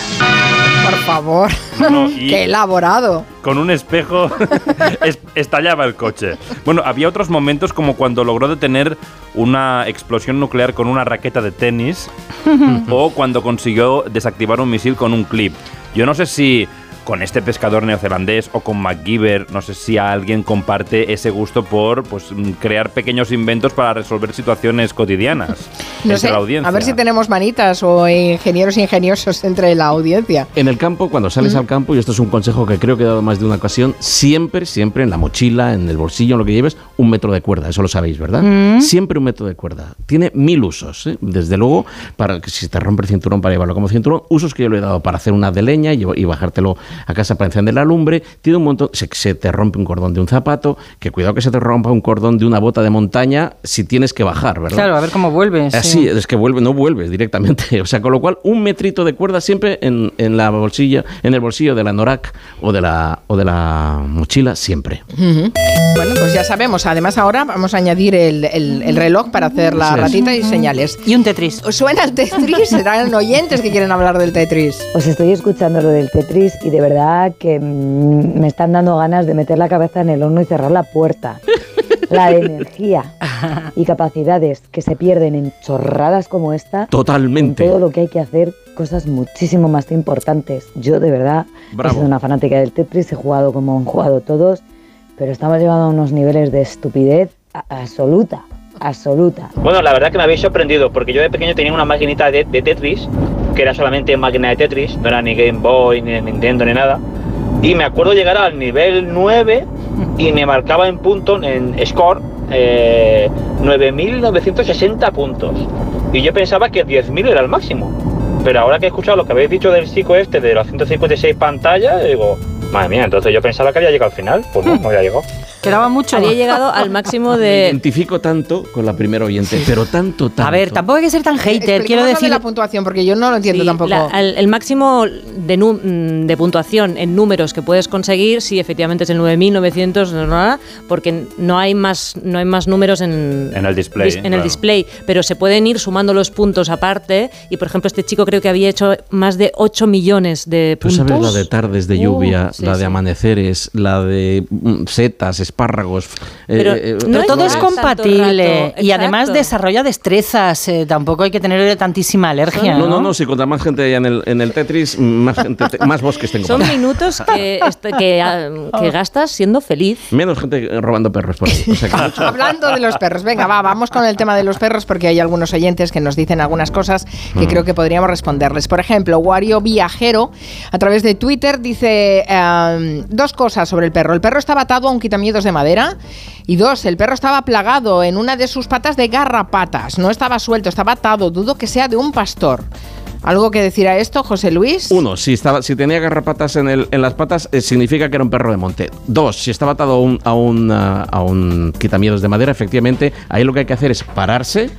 Por favor. Qué elaborado. con un espejo es- estallaba el coche. Bueno, había otros momentos como cuando logró detener una explosión nuclear con una raqueta de tenis o cuando consiguió desactivar un misil con un clip. Yo no sé si con este pescador neozelandés o con MacGyver, no sé si alguien comparte ese gusto por pues, mm, crear pequeños inventos para resolver situaciones cotidianas No entre sé, la audiencia. a ver si tenemos manitas o ingenieros ingeniosos entre la audiencia. En el campo, cuando sales Mm. al campo, y esto es un consejo que creo que he dado más de una ocasión, siempre, siempre en la mochila, en el bolsillo, en lo que lleves, un metro de cuerda. Eso lo sabéis, ¿verdad? Mm. Siempre un metro de cuerda. Tiene mil usos. ¿eh? Desde luego, para que si te rompe el cinturón para llevarlo como cinturón, usos que yo le he dado para hacer una de leña y, y bajártelo a casa para encender la lumbre. Tiene un montón. Se, se te rompe un cordón de un zapato, que cuidado que se te rompa un cordón de una bota de montaña si tienes que bajar, ¿verdad? Claro, a ver cómo vuelves. Así, es que vuelve, no vuelves directamente. O sea, con lo cual, un metrito de cuerda siempre en, en la bolsilla, en el bolsillo de la Norak o de la, o de la mochila, siempre. Ujú. Bueno, pues ya sabemos. Además, ahora vamos a añadir el, el- el reloj para hacer la es. ratita y señales. Y un Tetris. ¿Os suena el Tetris? Serán oyentes que quieren hablar del Tetris. Os estoy escuchando lo del Tetris y de verdad que mm, me están dando ganas de meter la cabeza en el horno y cerrar la puerta. La de energía y capacidades que se pierden en chorradas como esta. Totalmente. Todo lo que hay que hacer, cosas muchísimo más importantes. Yo de verdad Bravo. he sido una fanática del Tetris, he jugado como han jugado todos, pero estamos llegando a unos niveles de estupidez absoluta, absoluta. Bueno, la verdad que me habéis sorprendido, porque yo de pequeño tenía una maquinita de, Tetris, que era solamente máquina de Tetris, no era ni Game Boy, ni Nintendo, ni nada. Y me acuerdo llegar al nivel 9 y me marcaba en punto, en score, eh, 9.960 puntos. Y yo pensaba que 10.000 era el máximo. Pero ahora que he escuchado lo que habéis dicho del chico este de las 156 pantallas, digo, madre mía, entonces yo pensaba que había llegado al final. Pues no, no había llegado. Quedaba mucho. Había llegado al máximo Me de... identifico tanto con la primera oyente, pero tanto, tanto. A ver, tampoco hay que ser tan hater, quiero lo de decir. la puntuación, porque yo no lo entiendo Sí, tampoco. la- al- el máximo de, nu- mm, de puntuación en números que puedes conseguir, sí, efectivamente es el 9900, no, no, no, porque no hay más, no hay más números en, En el display, dis- en el claro. display, pero se pueden ir sumando los puntos aparte. Y por ejemplo, este chico creo que había hecho más de 8 millones de Tú puntos. sabes la de tardes de Uh, lluvia, sí, la de sí. amaneceres, la de mm, setas, espárragos. eh, Pero, eh, no todo es compatible y además desarrolla destrezas. eh, tampoco hay que tener tantísima alergia. No, no, no, si contra más gente haya en el, en el Tetris, más, gente te- más bosques tengo. Son minutos que, est- que, ah, que gastas siendo feliz. Menos gente robando perros por ahí. O sea que mucho- Hablando de los perros, venga, va, vamos con el tema de los perros porque hay algunos oyentes que nos dicen algunas cosas que Mm. creo que podríamos responderles. Por ejemplo, Wario Viajero a través de Twitter dice em, dos cosas sobre el perro. El perro estaba atado a un de madera y dos, el perro estaba plagado en una de sus patas de garrapatas. No estaba suelto, estaba atado. Dudo que sea de un pastor. ¿Algo que decir a esto, José Luis? Uno, si, estaba, si tenía garrapatas en, el, en las patas, eh, significa que era un perro de monte. Dos, si estaba atado a un, a un, ah, a un quitamiedos de madera, efectivamente, ahí lo que hay que hacer es pararse.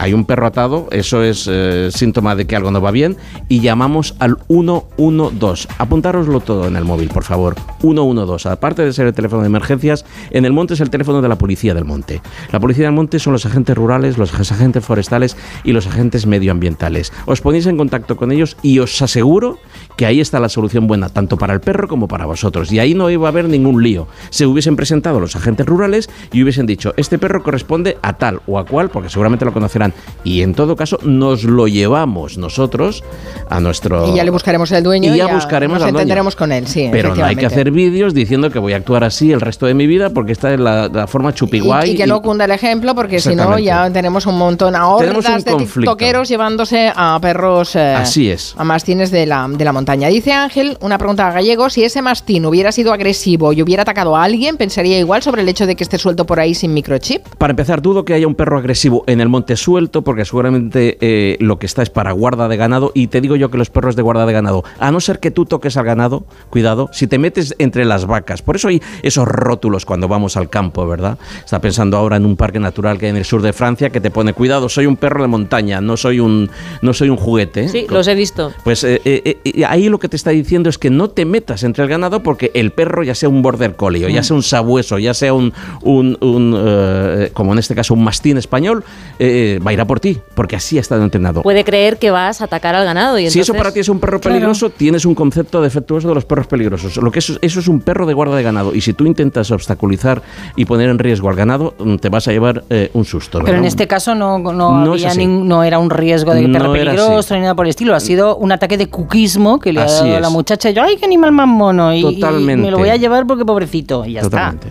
Hay un perro atado, eso es eh, síntoma de que algo no va bien, y llamamos al 112. Apuntároslo todo en el móvil, por favor. 112. Aparte de ser el teléfono de emergencias, en el monte es el teléfono de la policía del monte. La policía del monte son los agentes rurales, los agentes forestales y los agentes medioambientales. Os ponéis en contacto con ellos y os aseguro que ahí está la solución buena, tanto para el perro como para vosotros. Y ahí no iba a haber ningún lío. Se hubiesen presentado los agentes rurales y hubiesen dicho, este perro corresponde a tal o a cual, porque seguramente lo conocerán. Y en todo caso, nos lo llevamos nosotros a nuestro... Y ya le buscaremos el dueño Y y ya buscaremos nos al dueño. entenderemos con él, sí. Pero no hay que hacer vídeos diciendo que voy a actuar así el resto de mi vida porque esta es la, la forma Y, chupiguay. y que no cunda el ejemplo, porque si no ya tenemos un montón a hordas de conflicto. tiktokeros llevándose a perros eh, Así es. a mastines de la, de la montaña. Dice Ángel, una pregunta a Gallego, si ese mastín hubiera sido agresivo y hubiera atacado a alguien, ¿pensaría igual sobre el hecho de que esté suelto por ahí sin microchip? Para empezar, dudo que haya un perro agresivo en el monte suelto, porque seguramente eh, lo que está es para guarda de ganado. Y te digo yo que los perros de guarda de ganado, a no ser que tú toques al ganado, cuidado, si te metes entre las vacas. Por eso hay esos rótulos cuando vamos al campo, ¿verdad? Está pensando ahora en un parque natural que hay en el sur de Francia que te pone cuidado, soy un perro de montaña, no soy un, no soy un juguete. Sí, los he visto. Pues eh, eh, eh, ahí lo que te está diciendo es que no te metas entre el ganado porque el perro, ya sea un border collie, o ya Mm. sea un sabueso, ya sea un, un- un, eh, como en este caso, un mastín español, eh, va a ir a por ti, porque así ha estado entrenado. Puede creer que vas a atacar al ganado. Y si eso entonces- para ti es un perro Claro. peligroso, tienes un concepto defectuoso de los perros peligrosos. Lo que eso, eso es un perro de guarda de ganado. Y si tú intentas obstaculizar y poner en riesgo al ganado, mm, te vas a llevar eh, un susto. Pero en este caso no, no, había nin- no era un riesgo de perro peligroso ni nada por el estilo. Ha sido un ataque de cuquismo que le ha dado a la muchacha. Y yo, ¡ay, qué animal más mono! Y, y Totalmente. me lo voy a llevar porque pobrecito. Y ya Totalmente.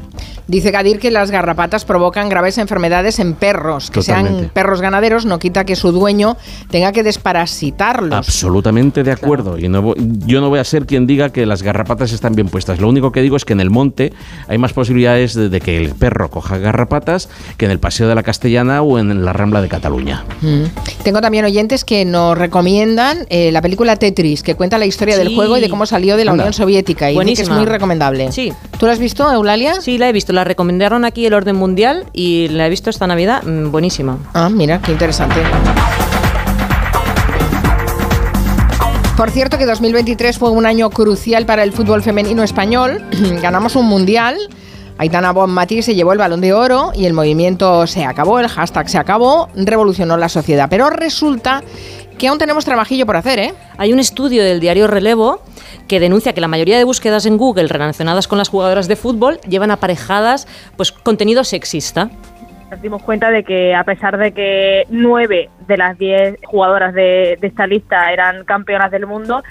Dice Gadir que las garrapatas provocan graves enfermedades en perros. Que sean Totalmente. Ganaderos no quita que su dueño tenga que desparasitarlos. Absolutamente de acuerdo. Y no, yo no voy a ser quien diga que las garrapatas están bien puestas. Lo único que digo es que en el monte hay más posibilidades de, de que el perro coja garrapatas que en el Paseo de la Castellana o en la Rambla de Cataluña. Mm. Tengo también oyentes que nos recomiendan eh, la película Tetris, que cuenta la historia del juego y de cómo salió de la Anda. Unión Soviética. Y que es Buenísima. muy recomendable. Sí. ¿Tú la has visto, Eulalia? Sí, la he visto. La recomendaron aquí el orden mundial y la he visto esta Navidad. mm, buenísima. Ah, mira, qué interesante. Por cierto que 2023 fue un año crucial para el fútbol femenino español. Ganamos un mundial. Aitana Bonmatí se llevó el balón de oro y el movimiento se acabó, el hashtag se acabó, revolucionó la sociedad. Pero resulta que aún tenemos trabajillo por hacer, ¿eh? Hay un estudio del diario Relevo que denuncia que la mayoría de búsquedas en Google relacionadas con las jugadoras de fútbol llevan aparejadas pues contenido sexista. Nos dimos cuenta de que a pesar de que nueve de las diez jugadoras de, de esta lista eran campeonas del mundo,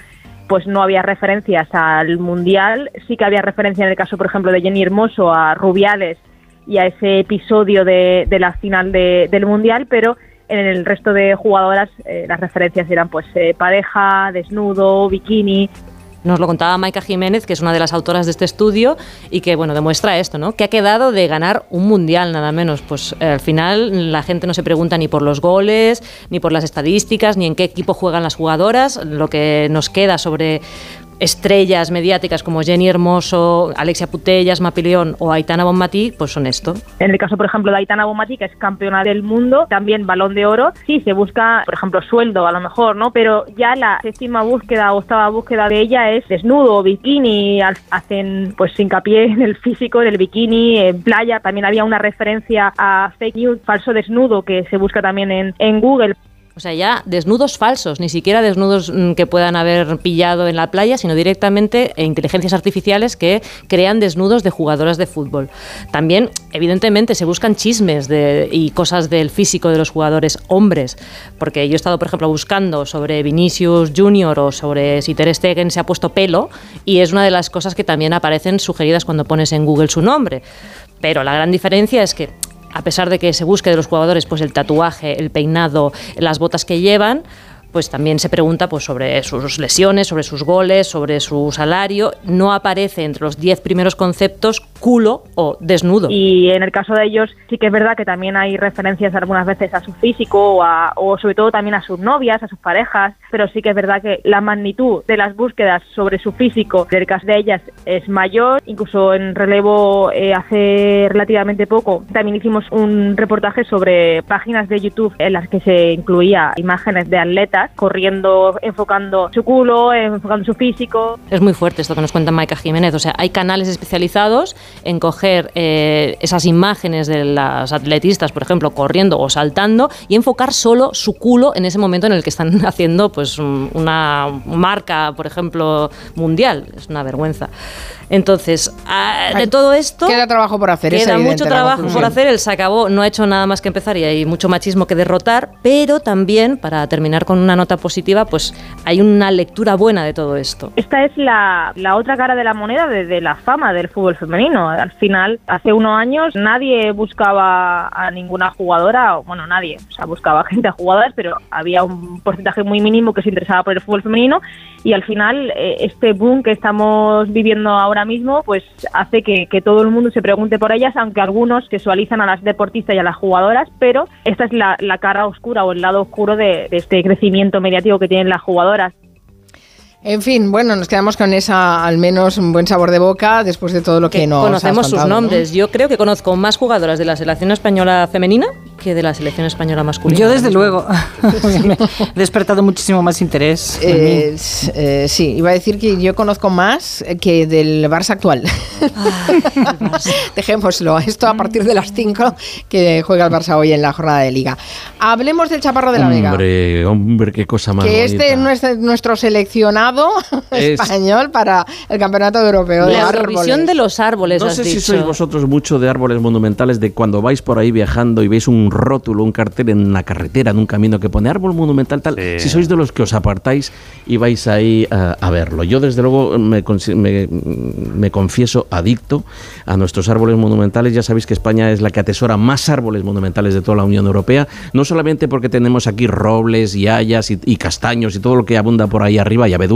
pues no había referencias al mundial. Sí que había referencia en el caso, por ejemplo, de Jenny Hermoso a Rubiales y a ese episodio de, de la final de- del mundial, pero en el resto de jugadoras eh, las referencias eran pues eh, pareja, desnudo, bikini. Nos lo contaba Maika Jiménez, que es una de las autoras de este estudio, y que bueno, demuestra esto, ¿no? Que ha quedado de ganar un mundial, nada menos. Pues eh, al final la gente no se pregunta ni por los goles, ni por las estadísticas, ni en qué equipo juegan las jugadoras. Lo que nos queda sobre estrellas mediáticas como Jenny Hermoso, Alexia Putellas, Mapilión o Aitana Bonmatí, pues son esto. En el caso, por ejemplo, de Aitana Bonmatí, que es campeona del mundo, también balón de oro, sí, se busca, por ejemplo, sueldo a lo mejor, ¿no? Pero ya la séptima búsqueda o octava búsqueda de ella es desnudo, bikini, hacen pues hincapié en el físico, en el bikini, en playa, también había una referencia a fake news, falso desnudo, que se busca también en, en Google. O sea, ya desnudos falsos, ni siquiera desnudos mm, que puedan haber pillado en la playa, sino directamente eh, inteligencias artificiales que crean desnudos de jugadoras de fútbol. También, evidentemente, se buscan chismes de, y cosas del físico de los jugadores hombres, porque yo he estado, por ejemplo, buscando sobre Vinicius Junior o sobre si Ter Stegen se ha puesto pelo y es una de las cosas que también aparecen sugeridas cuando pones en Google su nombre. Pero la gran diferencia es que a pesar de que se busque de los jugadores pues el tatuaje, el peinado, las botas que llevan, pues también se pregunta pues, sobre sus lesiones, sobre sus goles, sobre su salario. No aparece entre los 10 primeros conceptos culo o desnudo. Y en el caso de ellos sí que es verdad que también hay referencias algunas veces a su físico o, a- o sobre todo también a sus novias, a sus parejas, pero sí que es verdad que la magnitud de las búsquedas sobre su físico del caso de ellas es mayor. Incluso en relevo eh, hace relativamente poco también hicimos un reportaje sobre páginas de YouTube en las que se incluía imágenes de atletas corriendo, enfocando su culo, enfocando su físico. Es muy fuerte esto que nos cuenta Maika Jiménez. O sea, hay canales especializados en coger eh, esas imágenes de las atletistas, por ejemplo, corriendo o saltando y enfocar solo su culo en ese momento en el que están haciendo pues un- una marca, por ejemplo, mundial. Es una vergüenza. Entonces, ah, de todo esto... Queda trabajo por hacer, Queda evidente mucho trabajo por hacer. El se acabó, no ha hecho nada más que empezar y hay mucho machismo que derrotar. Pero también, para terminar con una nota positiva, pues hay una lectura buena de todo esto. Esta es la, la otra cara de la moneda de, de la fama del fútbol femenino. Al final, hace unos años nadie buscaba a ninguna jugadora, o, bueno, nadie, o sea, buscaba gente a jugadoras, pero había un porcentaje muy mínimo que se interesaba por el fútbol femenino y al final eh, este boom que estamos viviendo ahora mismo pues hace que, que todo el mundo se pregunte por ellas, aunque algunos sexualizan a las deportistas y a las jugadoras, pero esta es la, la cara oscura o el lado oscuro de, de este crecimiento mediático que tienen las jugadoras. En fin, bueno, nos quedamos con esa, al menos, un buen sabor de boca después de todo lo que, nos has Conocemos sus contado, ¿no? nombres. Yo creo que conozco más jugadoras de la selección española femenina que de la selección española masculina. Yo desde luego me he despertado muchísimo más interés. Eh, eh, sí, iba a decir que yo conozco más que del Barça actual. Dejémoslo, esto a partir de las 5 que juega el Barça hoy en la jornada de liga. Hablemos del Chaparro de la Vega. Hombre, hombre, qué cosa más Que este bonita. es nuestro, nuestro seleccionado Es- español para el Campeonato Europeo de La Árboles. De los árboles, No has sé si dicho. sois vosotros mucho de árboles monumentales, de cuando vais por ahí viajando y veis un rótulo, un cartel en la carretera, en un camino que pone árbol monumental, tal. Si sois de los que os apartáis y vais ahí a, a verlo. Yo, desde luego, me, me- me confieso adicto a nuestros árboles monumentales. Ya sabéis que España es la que atesora más árboles monumentales de toda la Unión Europea, no solamente porque tenemos aquí robles y hayas y, y castaños y todo lo que abunda por ahí arriba y abedules,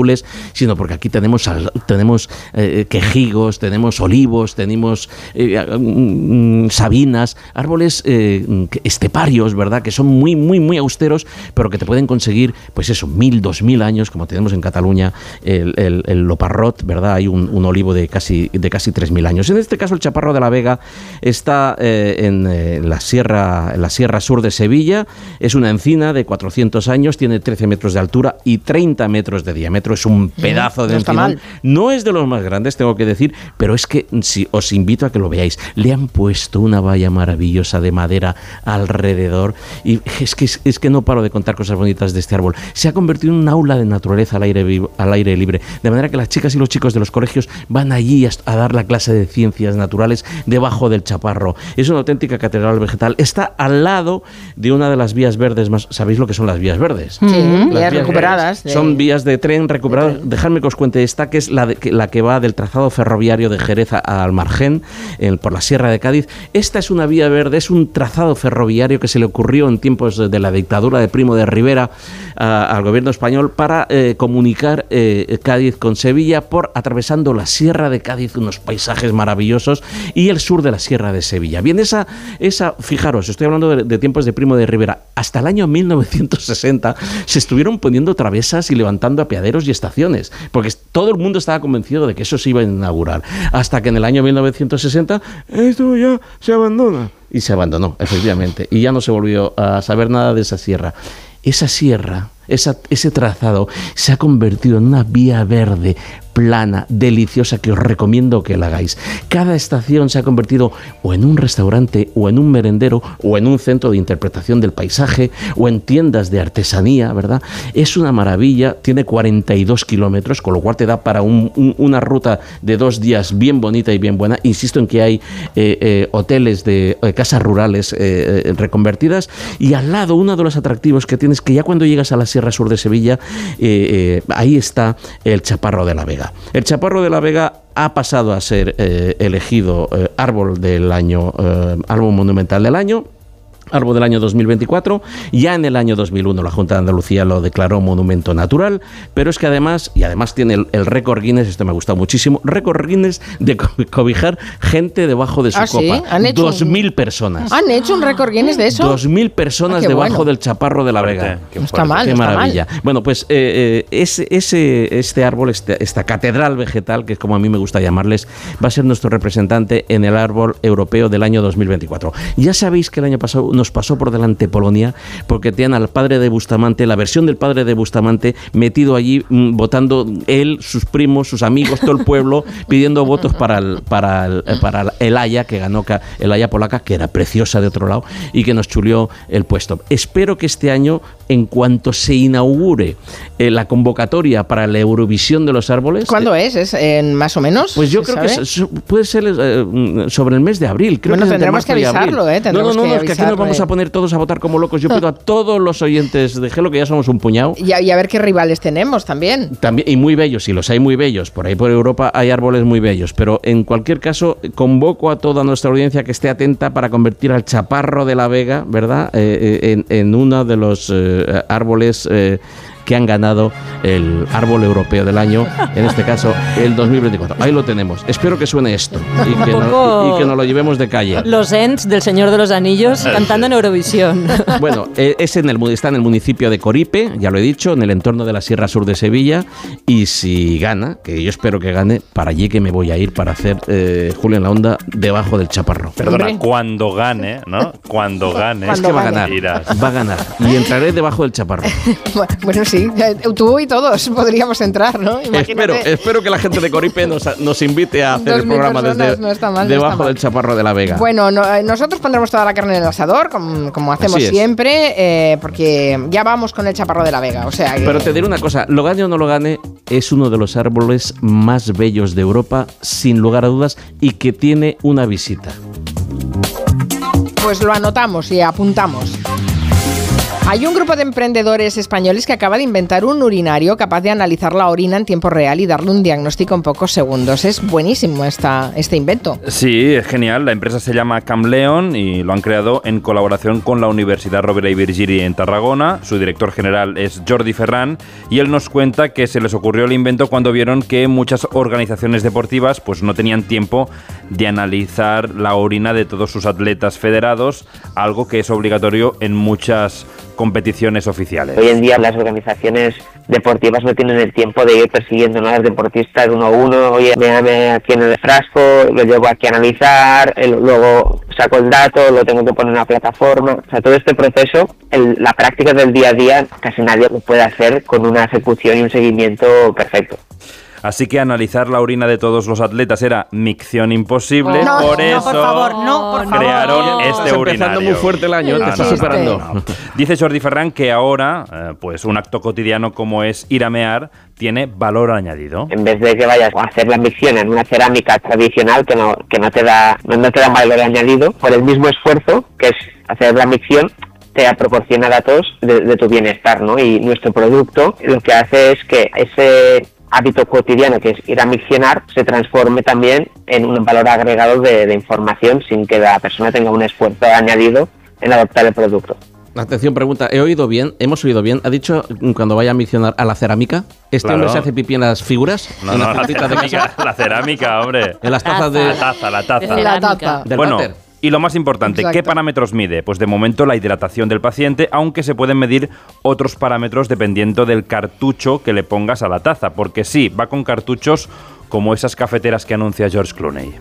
sino porque aquí tenemos, tenemos eh, quejigos, tenemos olivos, tenemos eh, mm, sabinas, árboles eh, esteparios, ¿verdad? Que son muy, muy, muy austeros, pero que te pueden conseguir, pues eso, mil, dos mil años, como tenemos en Cataluña, el, el, el loparrot, ¿verdad? Hay un, un olivo de casi, de casi tres mil años. En este caso, el chaparro de la Vega está eh, en, eh, la sierra, en la sierra sur de Sevilla, es una encina de 400 años, tiene 13 metros de altura y 30 metros de diámetro, es un pedazo de no está encinón. mal. No es de los más grandes, tengo que decir, pero es que si, os invito a que lo veáis. Le han puesto una valla maravillosa de madera alrededor y es que, es, que no paro de contar cosas bonitas de este árbol. Se ha convertido en un aula de naturaleza al aire, vivo- al aire libre, de manera que las chicas y los chicos de los colegios van allí a, a dar la clase de ciencias naturales debajo del chaparro. Es una auténtica catedral vegetal. Está al lado de una de las vías verdes más... ¿Sabéis lo que son las vías verdes? Sí, Las vías recuperadas. de- Son vías de tren recuperadas. Dejadme que os cuente esta, que es la, de- que, la que va del trazado ferroviario de Jerez al Margen, en- por la Sierra de Cádiz. Esta es una vía verde, es un trazado ferroviario que se le ocurrió en tiempos de la dictadura de Primo de Rivera a- al gobierno español para eh, comunicar eh, Cádiz con Sevilla por atravesando la Sierra de Cádiz, unos paisajes maravillosos, y el sur de la Sierra de Sevilla. Bien, esa, esa fijaros, estoy hablando de, de tiempos de Primo de Rivera. Hasta el año 1960 se estuvieron poniendo travesas y levantando apeaderos y estaciones, porque todo el mundo estaba convencido de que eso se iba a inaugurar. Hasta que en el año 1960 esto ya se abandona. Y se abandonó, efectivamente. Y ya no se volvió a saber nada de esa sierra. Esa sierra, esa- ese trazado, se ha convertido en una vía verde plana, deliciosa, que os recomiendo que la hagáis. Cada estación se ha convertido o en un restaurante, o en un merendero, o en un centro de interpretación del paisaje, o en tiendas de artesanía, ¿verdad? Es una maravilla, tiene 42 kilómetros, con lo cual te da para un- un- una ruta de dos días bien bonita y bien buena. Insisto en que hay eh, eh, hoteles de eh, casas rurales eh, eh, reconvertidas y al lado uno de los atractivos que tienes que ya cuando llegas a la Sierra Sur de Sevilla, eh, eh, ahí está el Chaparro de la Vega. El Chaparro de la Vega ha pasado a ser eh, elegido árbol del año, árbol monumental del año. Árbol del año 2024. Ya en el año 2001 la Junta de Andalucía lo declaró monumento natural, pero es que además, y además tiene el, el récord Guinness, esto me ha gustado muchísimo, récord Guinness de co- cobijar gente debajo de su Ah, ¿sí? copa. ¿Han hecho Dos un- mil personas. ¿Han hecho un récord Guinness de eso? Dos mil personas Ah, qué debajo bueno. del chaparro de la Vega. No está mal, Qué no está mal. maravilla. Bueno, pues eh, eh, ese, ese- este árbol, este- esta catedral vegetal, que es como a mí me gusta llamarles, va a ser nuestro representante en el árbol europeo del año 2024. Ya sabéis que el año pasado nos pasó por delante Polonia, porque tenían al padre de Bustamante, la versión del padre de Bustamante, metido allí mm, votando él, sus primos, sus amigos, todo el pueblo, pidiendo votos para el, para el, eh, para el Haya, que ganó el Haya polaca, que era preciosa de otro lado, y que nos chulió el puesto. Espero que este año, en cuanto se inaugure eh, la convocatoria para la Eurovisión de los árboles, ¿Cuándo es? ¿Es en más o menos? pues yo ¿Se creo que es- puede ser eh, mm, sobre el mes de abril. Creo Bueno, que tendremos que avisarlo, ¿eh? Tendremos no, no, que es que aquí nos vamos avisarle. a poner todos a votar como locos. Yo pido a todos los oyentes de Gelo, que ya somos un puñado, Y a, y a ver qué rivales tenemos también. también, y muy bellos, y los hay muy bellos. Por ahí por Europa hay árboles muy bellos. Pero en cualquier caso, convoco a toda nuestra audiencia que esté atenta para convertir al chaparro de la Vega, ¿verdad?, Eh, eh, en, en uno de los eh, árboles. eh, que han ganado el árbol europeo del año, en este caso el 2024. Ahí lo tenemos. Espero que suene esto y que, no- poco- y que nos lo llevemos de calle. Los Ents del Señor de los Anillos cantando en Eurovisión. Bueno, eh, es en el, está en el municipio de Coripe, ya lo he dicho, en el entorno de la Sierra Sur de Sevilla. Y si gana, que yo espero que gane, para allí que me voy a ir para hacer eh, Julio en la Onda debajo del chaparro. Perdona, cuando gane, ¿no? Cuando gane. Es que va a ganar. Irás. Va a ganar. Y entraré debajo del chaparro. Bueno, sí, eh, tú y todos podríamos entrar, ¿no? Espero, espero que la gente de Coripe nos, nos invite a hacer el programa desde no mal, debajo del chaparro de la Vega. Bueno, no- eh, nosotros pondremos toda la carne en el asador, como, como hacemos siempre, eh, porque ya vamos con el chaparro de la Vega. O sea, que- Pero te diré una cosa, lo gane o no lo gane, es uno de los árboles más bellos de Europa, sin lugar a dudas, y que tiene una visita. Pues lo anotamos y apuntamos. Hay un grupo de emprendedores españoles que acaba de inventar un urinario capaz de analizar la orina en tiempo real y darle un diagnóstico en pocos segundos. Es buenísimo esta, este invento. Sí, es genial. La empresa se llama Camleon y lo han creado en colaboración con la Universidad Rovira y Virgili en Tarragona. Su director general es Jordi Ferran y él nos cuenta que se les ocurrió el invento cuando vieron que muchas organizaciones deportivas pues no tenían tiempo de analizar la orina de todos sus atletas federados, algo que es obligatorio en muchas competiciones oficiales. Hoy en día las organizaciones deportivas no tienen el tiempo de ir persiguiendo a los deportistas uno a uno, oye, me aquí en el frasco, lo llevo aquí a analizar, luego saco el dato, lo tengo que poner en una plataforma. O sea, todo este proceso, el- la práctica del día a día, casi nadie lo puede hacer con una ejecución y un seguimiento perfecto. Así que analizar la orina de todos los atletas era micción imposible, No, por no, eso por favor, no, por favor. crearon No. este Estás empezando urinario. muy fuerte el año, te estás superando. Dice Jordi Ferran que ahora, eh, pues un acto cotidiano como es ir a mear tiene valor añadido. En vez de que vayas a hacer la micción en una cerámica tradicional que no, que no te da, no, no te da valor añadido, por el mismo esfuerzo que es hacer la micción, te proporciona datos de, de tu bienestar, ¿no? Y nuestro producto lo que hace es que ese hábito cotidiano que es ir a miccionar se transforme también en un valor agregado de, de información sin que la persona tenga un esfuerzo añadido en adoptar el producto. Atención, pregunta. ¿He oído bien? ¿Hemos oído bien? ¿Ha dicho cuando vaya a misionar a la cerámica? ¿Este Claro. hombre se hace pipí en las figuras? No, ¿En no, las la de cerámica, casa? la cerámica, hombre. En las tazas de... La taza, la taza. La taza. Del bueno, váter. Y lo más importante, ¿qué parámetros mide? Pues de momento la hidratación del paciente, aunque se pueden medir otros parámetros dependiendo del cartucho que le pongas a la taza, porque sí, va con cartuchos como esas cafeteras que anuncia George Clooney.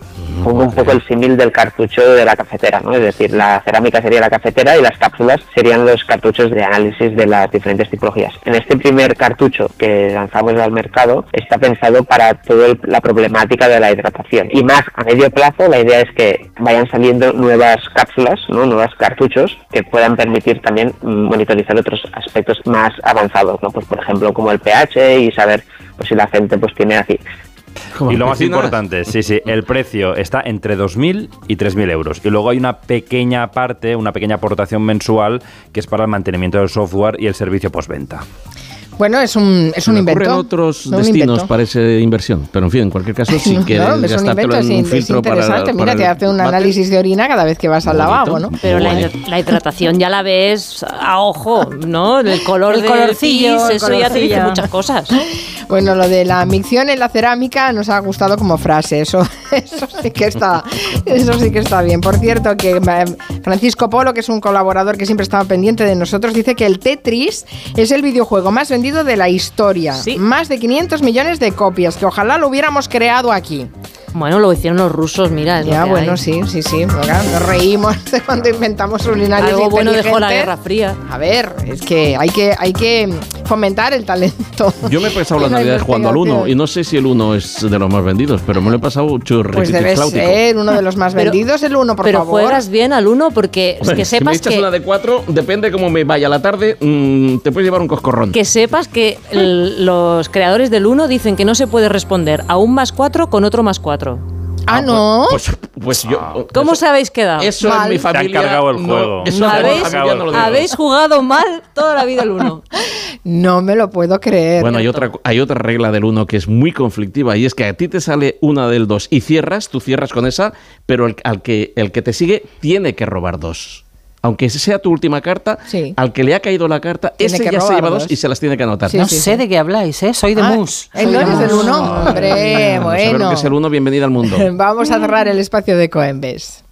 Pongo un poco el símil del cartucho de la cafetera, ¿no? Es decir, la cerámica sería la cafetera y las cápsulas serían los cartuchos de análisis de las diferentes tipologías. En este primer cartucho que lanzamos al mercado está pensado para toda la problemática de la hidratación. Y más a medio plazo, la idea es que vayan saliendo nuevas cápsulas, ¿no? nuevos cartuchos que puedan permitir también mm, monitorizar otros aspectos más avanzados, ¿no? Pues por ejemplo como el pH y saber pues, si la gente pues tiene así y lo más importante, sí, sí, el precio está entre 2.000 y 3.000 euros. Y luego hay una pequeña parte, una pequeña aportación mensual que es para el mantenimiento del software y el servicio postventa. Bueno, es un, es un invento. Ocurren otros destinos para esa inversión, pero en fin, en cualquier caso, si no, quieres es un gastártelo invento, en un es, filtro es interesante. para, Mira, te hace un análisis de orina cada vez que vas al lavabo, ¿no? Pero la, la hidratación ya la ves a ojo, ¿no? El color El del colorcillo, pis, el eso ya te dice colorcillo. muchas cosas. Bueno, lo de la micción en la cerámica nos ha gustado como frase. Eso, eso sí que está, eso sí que está bien. Por cierto, que eh, Francisco Polo, que es un colaborador que siempre estaba pendiente de nosotros, dice que el Tetris es el videojuego más vendido de la historia. Más de 500 millones de copias, que ojalá lo hubiéramos creado aquí. Bueno, lo hicieron los rusos, mira. es lo Ya, que bueno, hay. sí, sí, sí. Nos reímos de cuando inventamos urinarios Algo bueno dejó la. Guerra Fría. A ver, es que hay que, hay que fomentar el talento. Yo me he pasado la La Navidad jugando al 1 investigación. y no sé si el 1 es de los más vendidos, pero me lo he pasado Pues churriquiti debe ser uno de los más Pero- vendidos, el uno, por Pero favor. juegas bien al uno porque Hombre, que si me sepas echas que, una de 4, depende cómo me vaya la tarde, mm, te puedes llevar un coscorrón. que sepas que el- los creadores del uno dicen que no se puede responder a un más cuatro con otro más cuatro. Ah, no. Pues, pues yo. ¿Cómo os habéis quedado? Eso en mi familia. Han cargado el no, juego. eso ¿Habéis, familia no lo digo. habéis jugado mal toda la vida el uno. No me lo puedo creer. Bueno, hay otra, hay otra regla del 1 que es muy conflictiva y es que a ti te sale una del 2 y cierras, tú cierras con esa, pero el, al que, el que te sigue tiene que robar dos. Aunque ese sea tu última carta, Sí. al que le ha caído la carta, Tiene ese que ya se lleva dos y se las tiene que anotar. Sí, no sí, sé sí. de qué habláis, ¿eh? Soy de Ah, mus. ¿eh, Soy ¿No eres mus. uno? Hombre, Saber bueno. que es el 1, bienvenida al mundo. Vamos a cerrar el espacio de Coembes.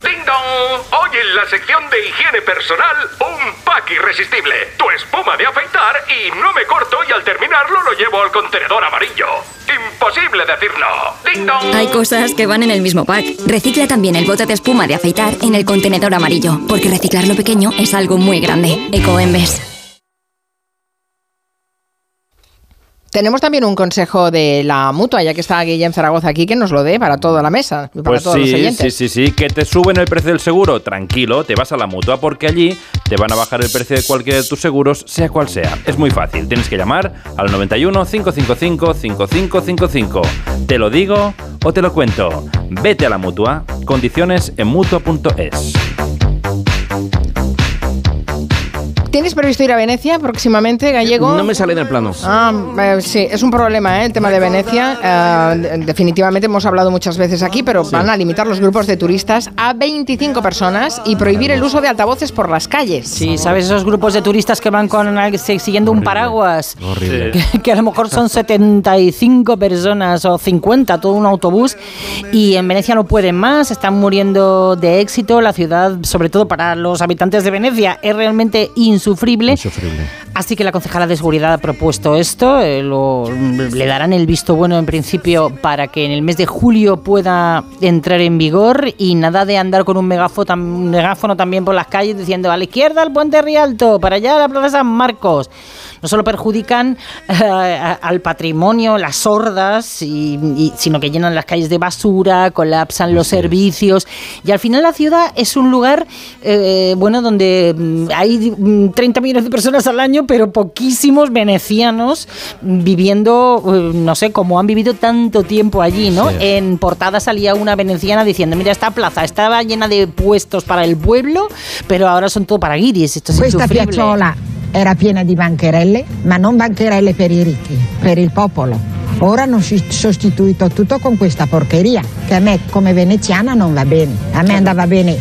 ¡Ding dong! Hoy en la sección de higiene personal, un pack irresistible. Tu espuma de afeitar y no me corto y al terminarlo lo llevo al contenedor amarillo. Imposible decir no. ¡Ding dong! Hay cosas que van en el mismo pack. Recicla también el bote de espuma de afeitar en el contenedor amarillo, porque reciclar lo pequeño es algo muy grande. Ecoembes. Tenemos también un consejo de la mutua, ya que está Guillem Zaragoza aquí, que nos lo dé para toda la mesa para Pues todos los sí, oyentes. sí, sí, sí, que te suben el precio del seguro, tranquilo, te vas a la mutua porque allí te van a bajar el precio de cualquiera de tus seguros, sea cual sea. Es muy fácil, tienes que llamar al 91 555 5555. Te lo digo o te lo cuento. Vete a la mutua, condiciones en mutua.es. ¿Tienes previsto ir a Venecia próximamente, Gallego? No me sale en el plano. Ah, eh, sí, es un problema ¿eh? el tema de Venecia. Eh, de- definitivamente hemos hablado muchas veces aquí, pero van a limitar los grupos de turistas a 25 personas y prohibir el uso de altavoces por las calles. Sí, ¿sabes esos grupos de turistas que van con siguiendo un paraguas? Horrible. Que, que a lo mejor son 75 personas o 50, todo un autobús, y en Venecia no pueden más, están muriendo de éxito. La ciudad, sobre todo para los habitantes de Venecia, es realmente insufrible. Insufrible. Así que la concejala de seguridad ha propuesto esto, eh, lo- le darán el visto bueno en principio para que en el mes de julio pueda entrar en vigor y nada de andar con un megáfono, un megáfono también por las calles diciendo a la izquierda el puente Rialto, para allá la plaza San Marcos. No solo perjudican eh, a- al patrimonio, las sordas, y, y- sino que llenan las calles de basura, colapsan los servicios y al final la ciudad es un lugar eh, bueno donde mm, hay mm, 30 millones de personas al año, pero poquísimos venecianos viviendo, eh, no sé, como han vivido tanto tiempo allí, ¿no? Sí. En portada salía una veneciana diciendo, mira, esta plaza estaba llena de puestos para el pueblo, pero ahora son todo para guiris, esto es insufrible. era piena di bancherelle, ma non bancherelle per i ricchi, per il popolo. Ora hanno si- sostituito tutto con questa porcheria, che a me come veneziana non va bene. A me andava bene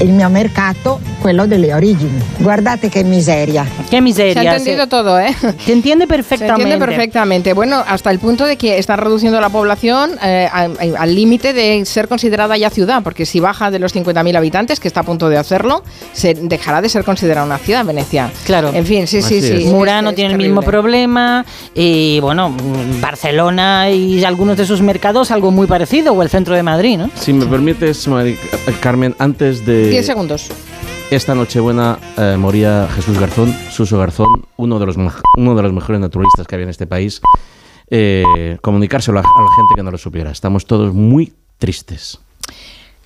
il mio mercato, quello delle origini. Guardate che miseria. Qué miseria. Se ha entendido todo, ¿eh? Se entiende Se perfectamente. entiende perfectamente. Bueno, hasta el punto de que están reduciendo la población eh, al límite de ser considerada ya ciudad, porque si baja de los 50.000 habitantes, que está a punto de hacerlo, se dejará de ser considerada una ciudad, Venecia. Claro. En fin, sí, sí, sí. Murano Es- es tiene el mismo problema y bueno, Barcelona y algunos de sus mercados algo muy parecido o el centro de Madrid, ¿no? Si me permites, Mari- eh, Carmen, antes de 10 segundos. esta Nochebuena eh, moría Jesús Garzón, Suso Garzón, uno de los uno de los mejores naturalistas que había en este país. Eh, comunicárselo a, a la gente que no lo supiera. Estamos todos muy tristes.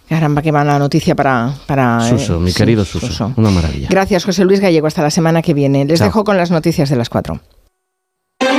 Caramba, qué mala noticia para... para eh, Suso, mi sí, querido Suso, una maravilla. Gracias, José Luis Gallego. Hasta la semana que viene. Les Chao. dejo con las noticias de las 4.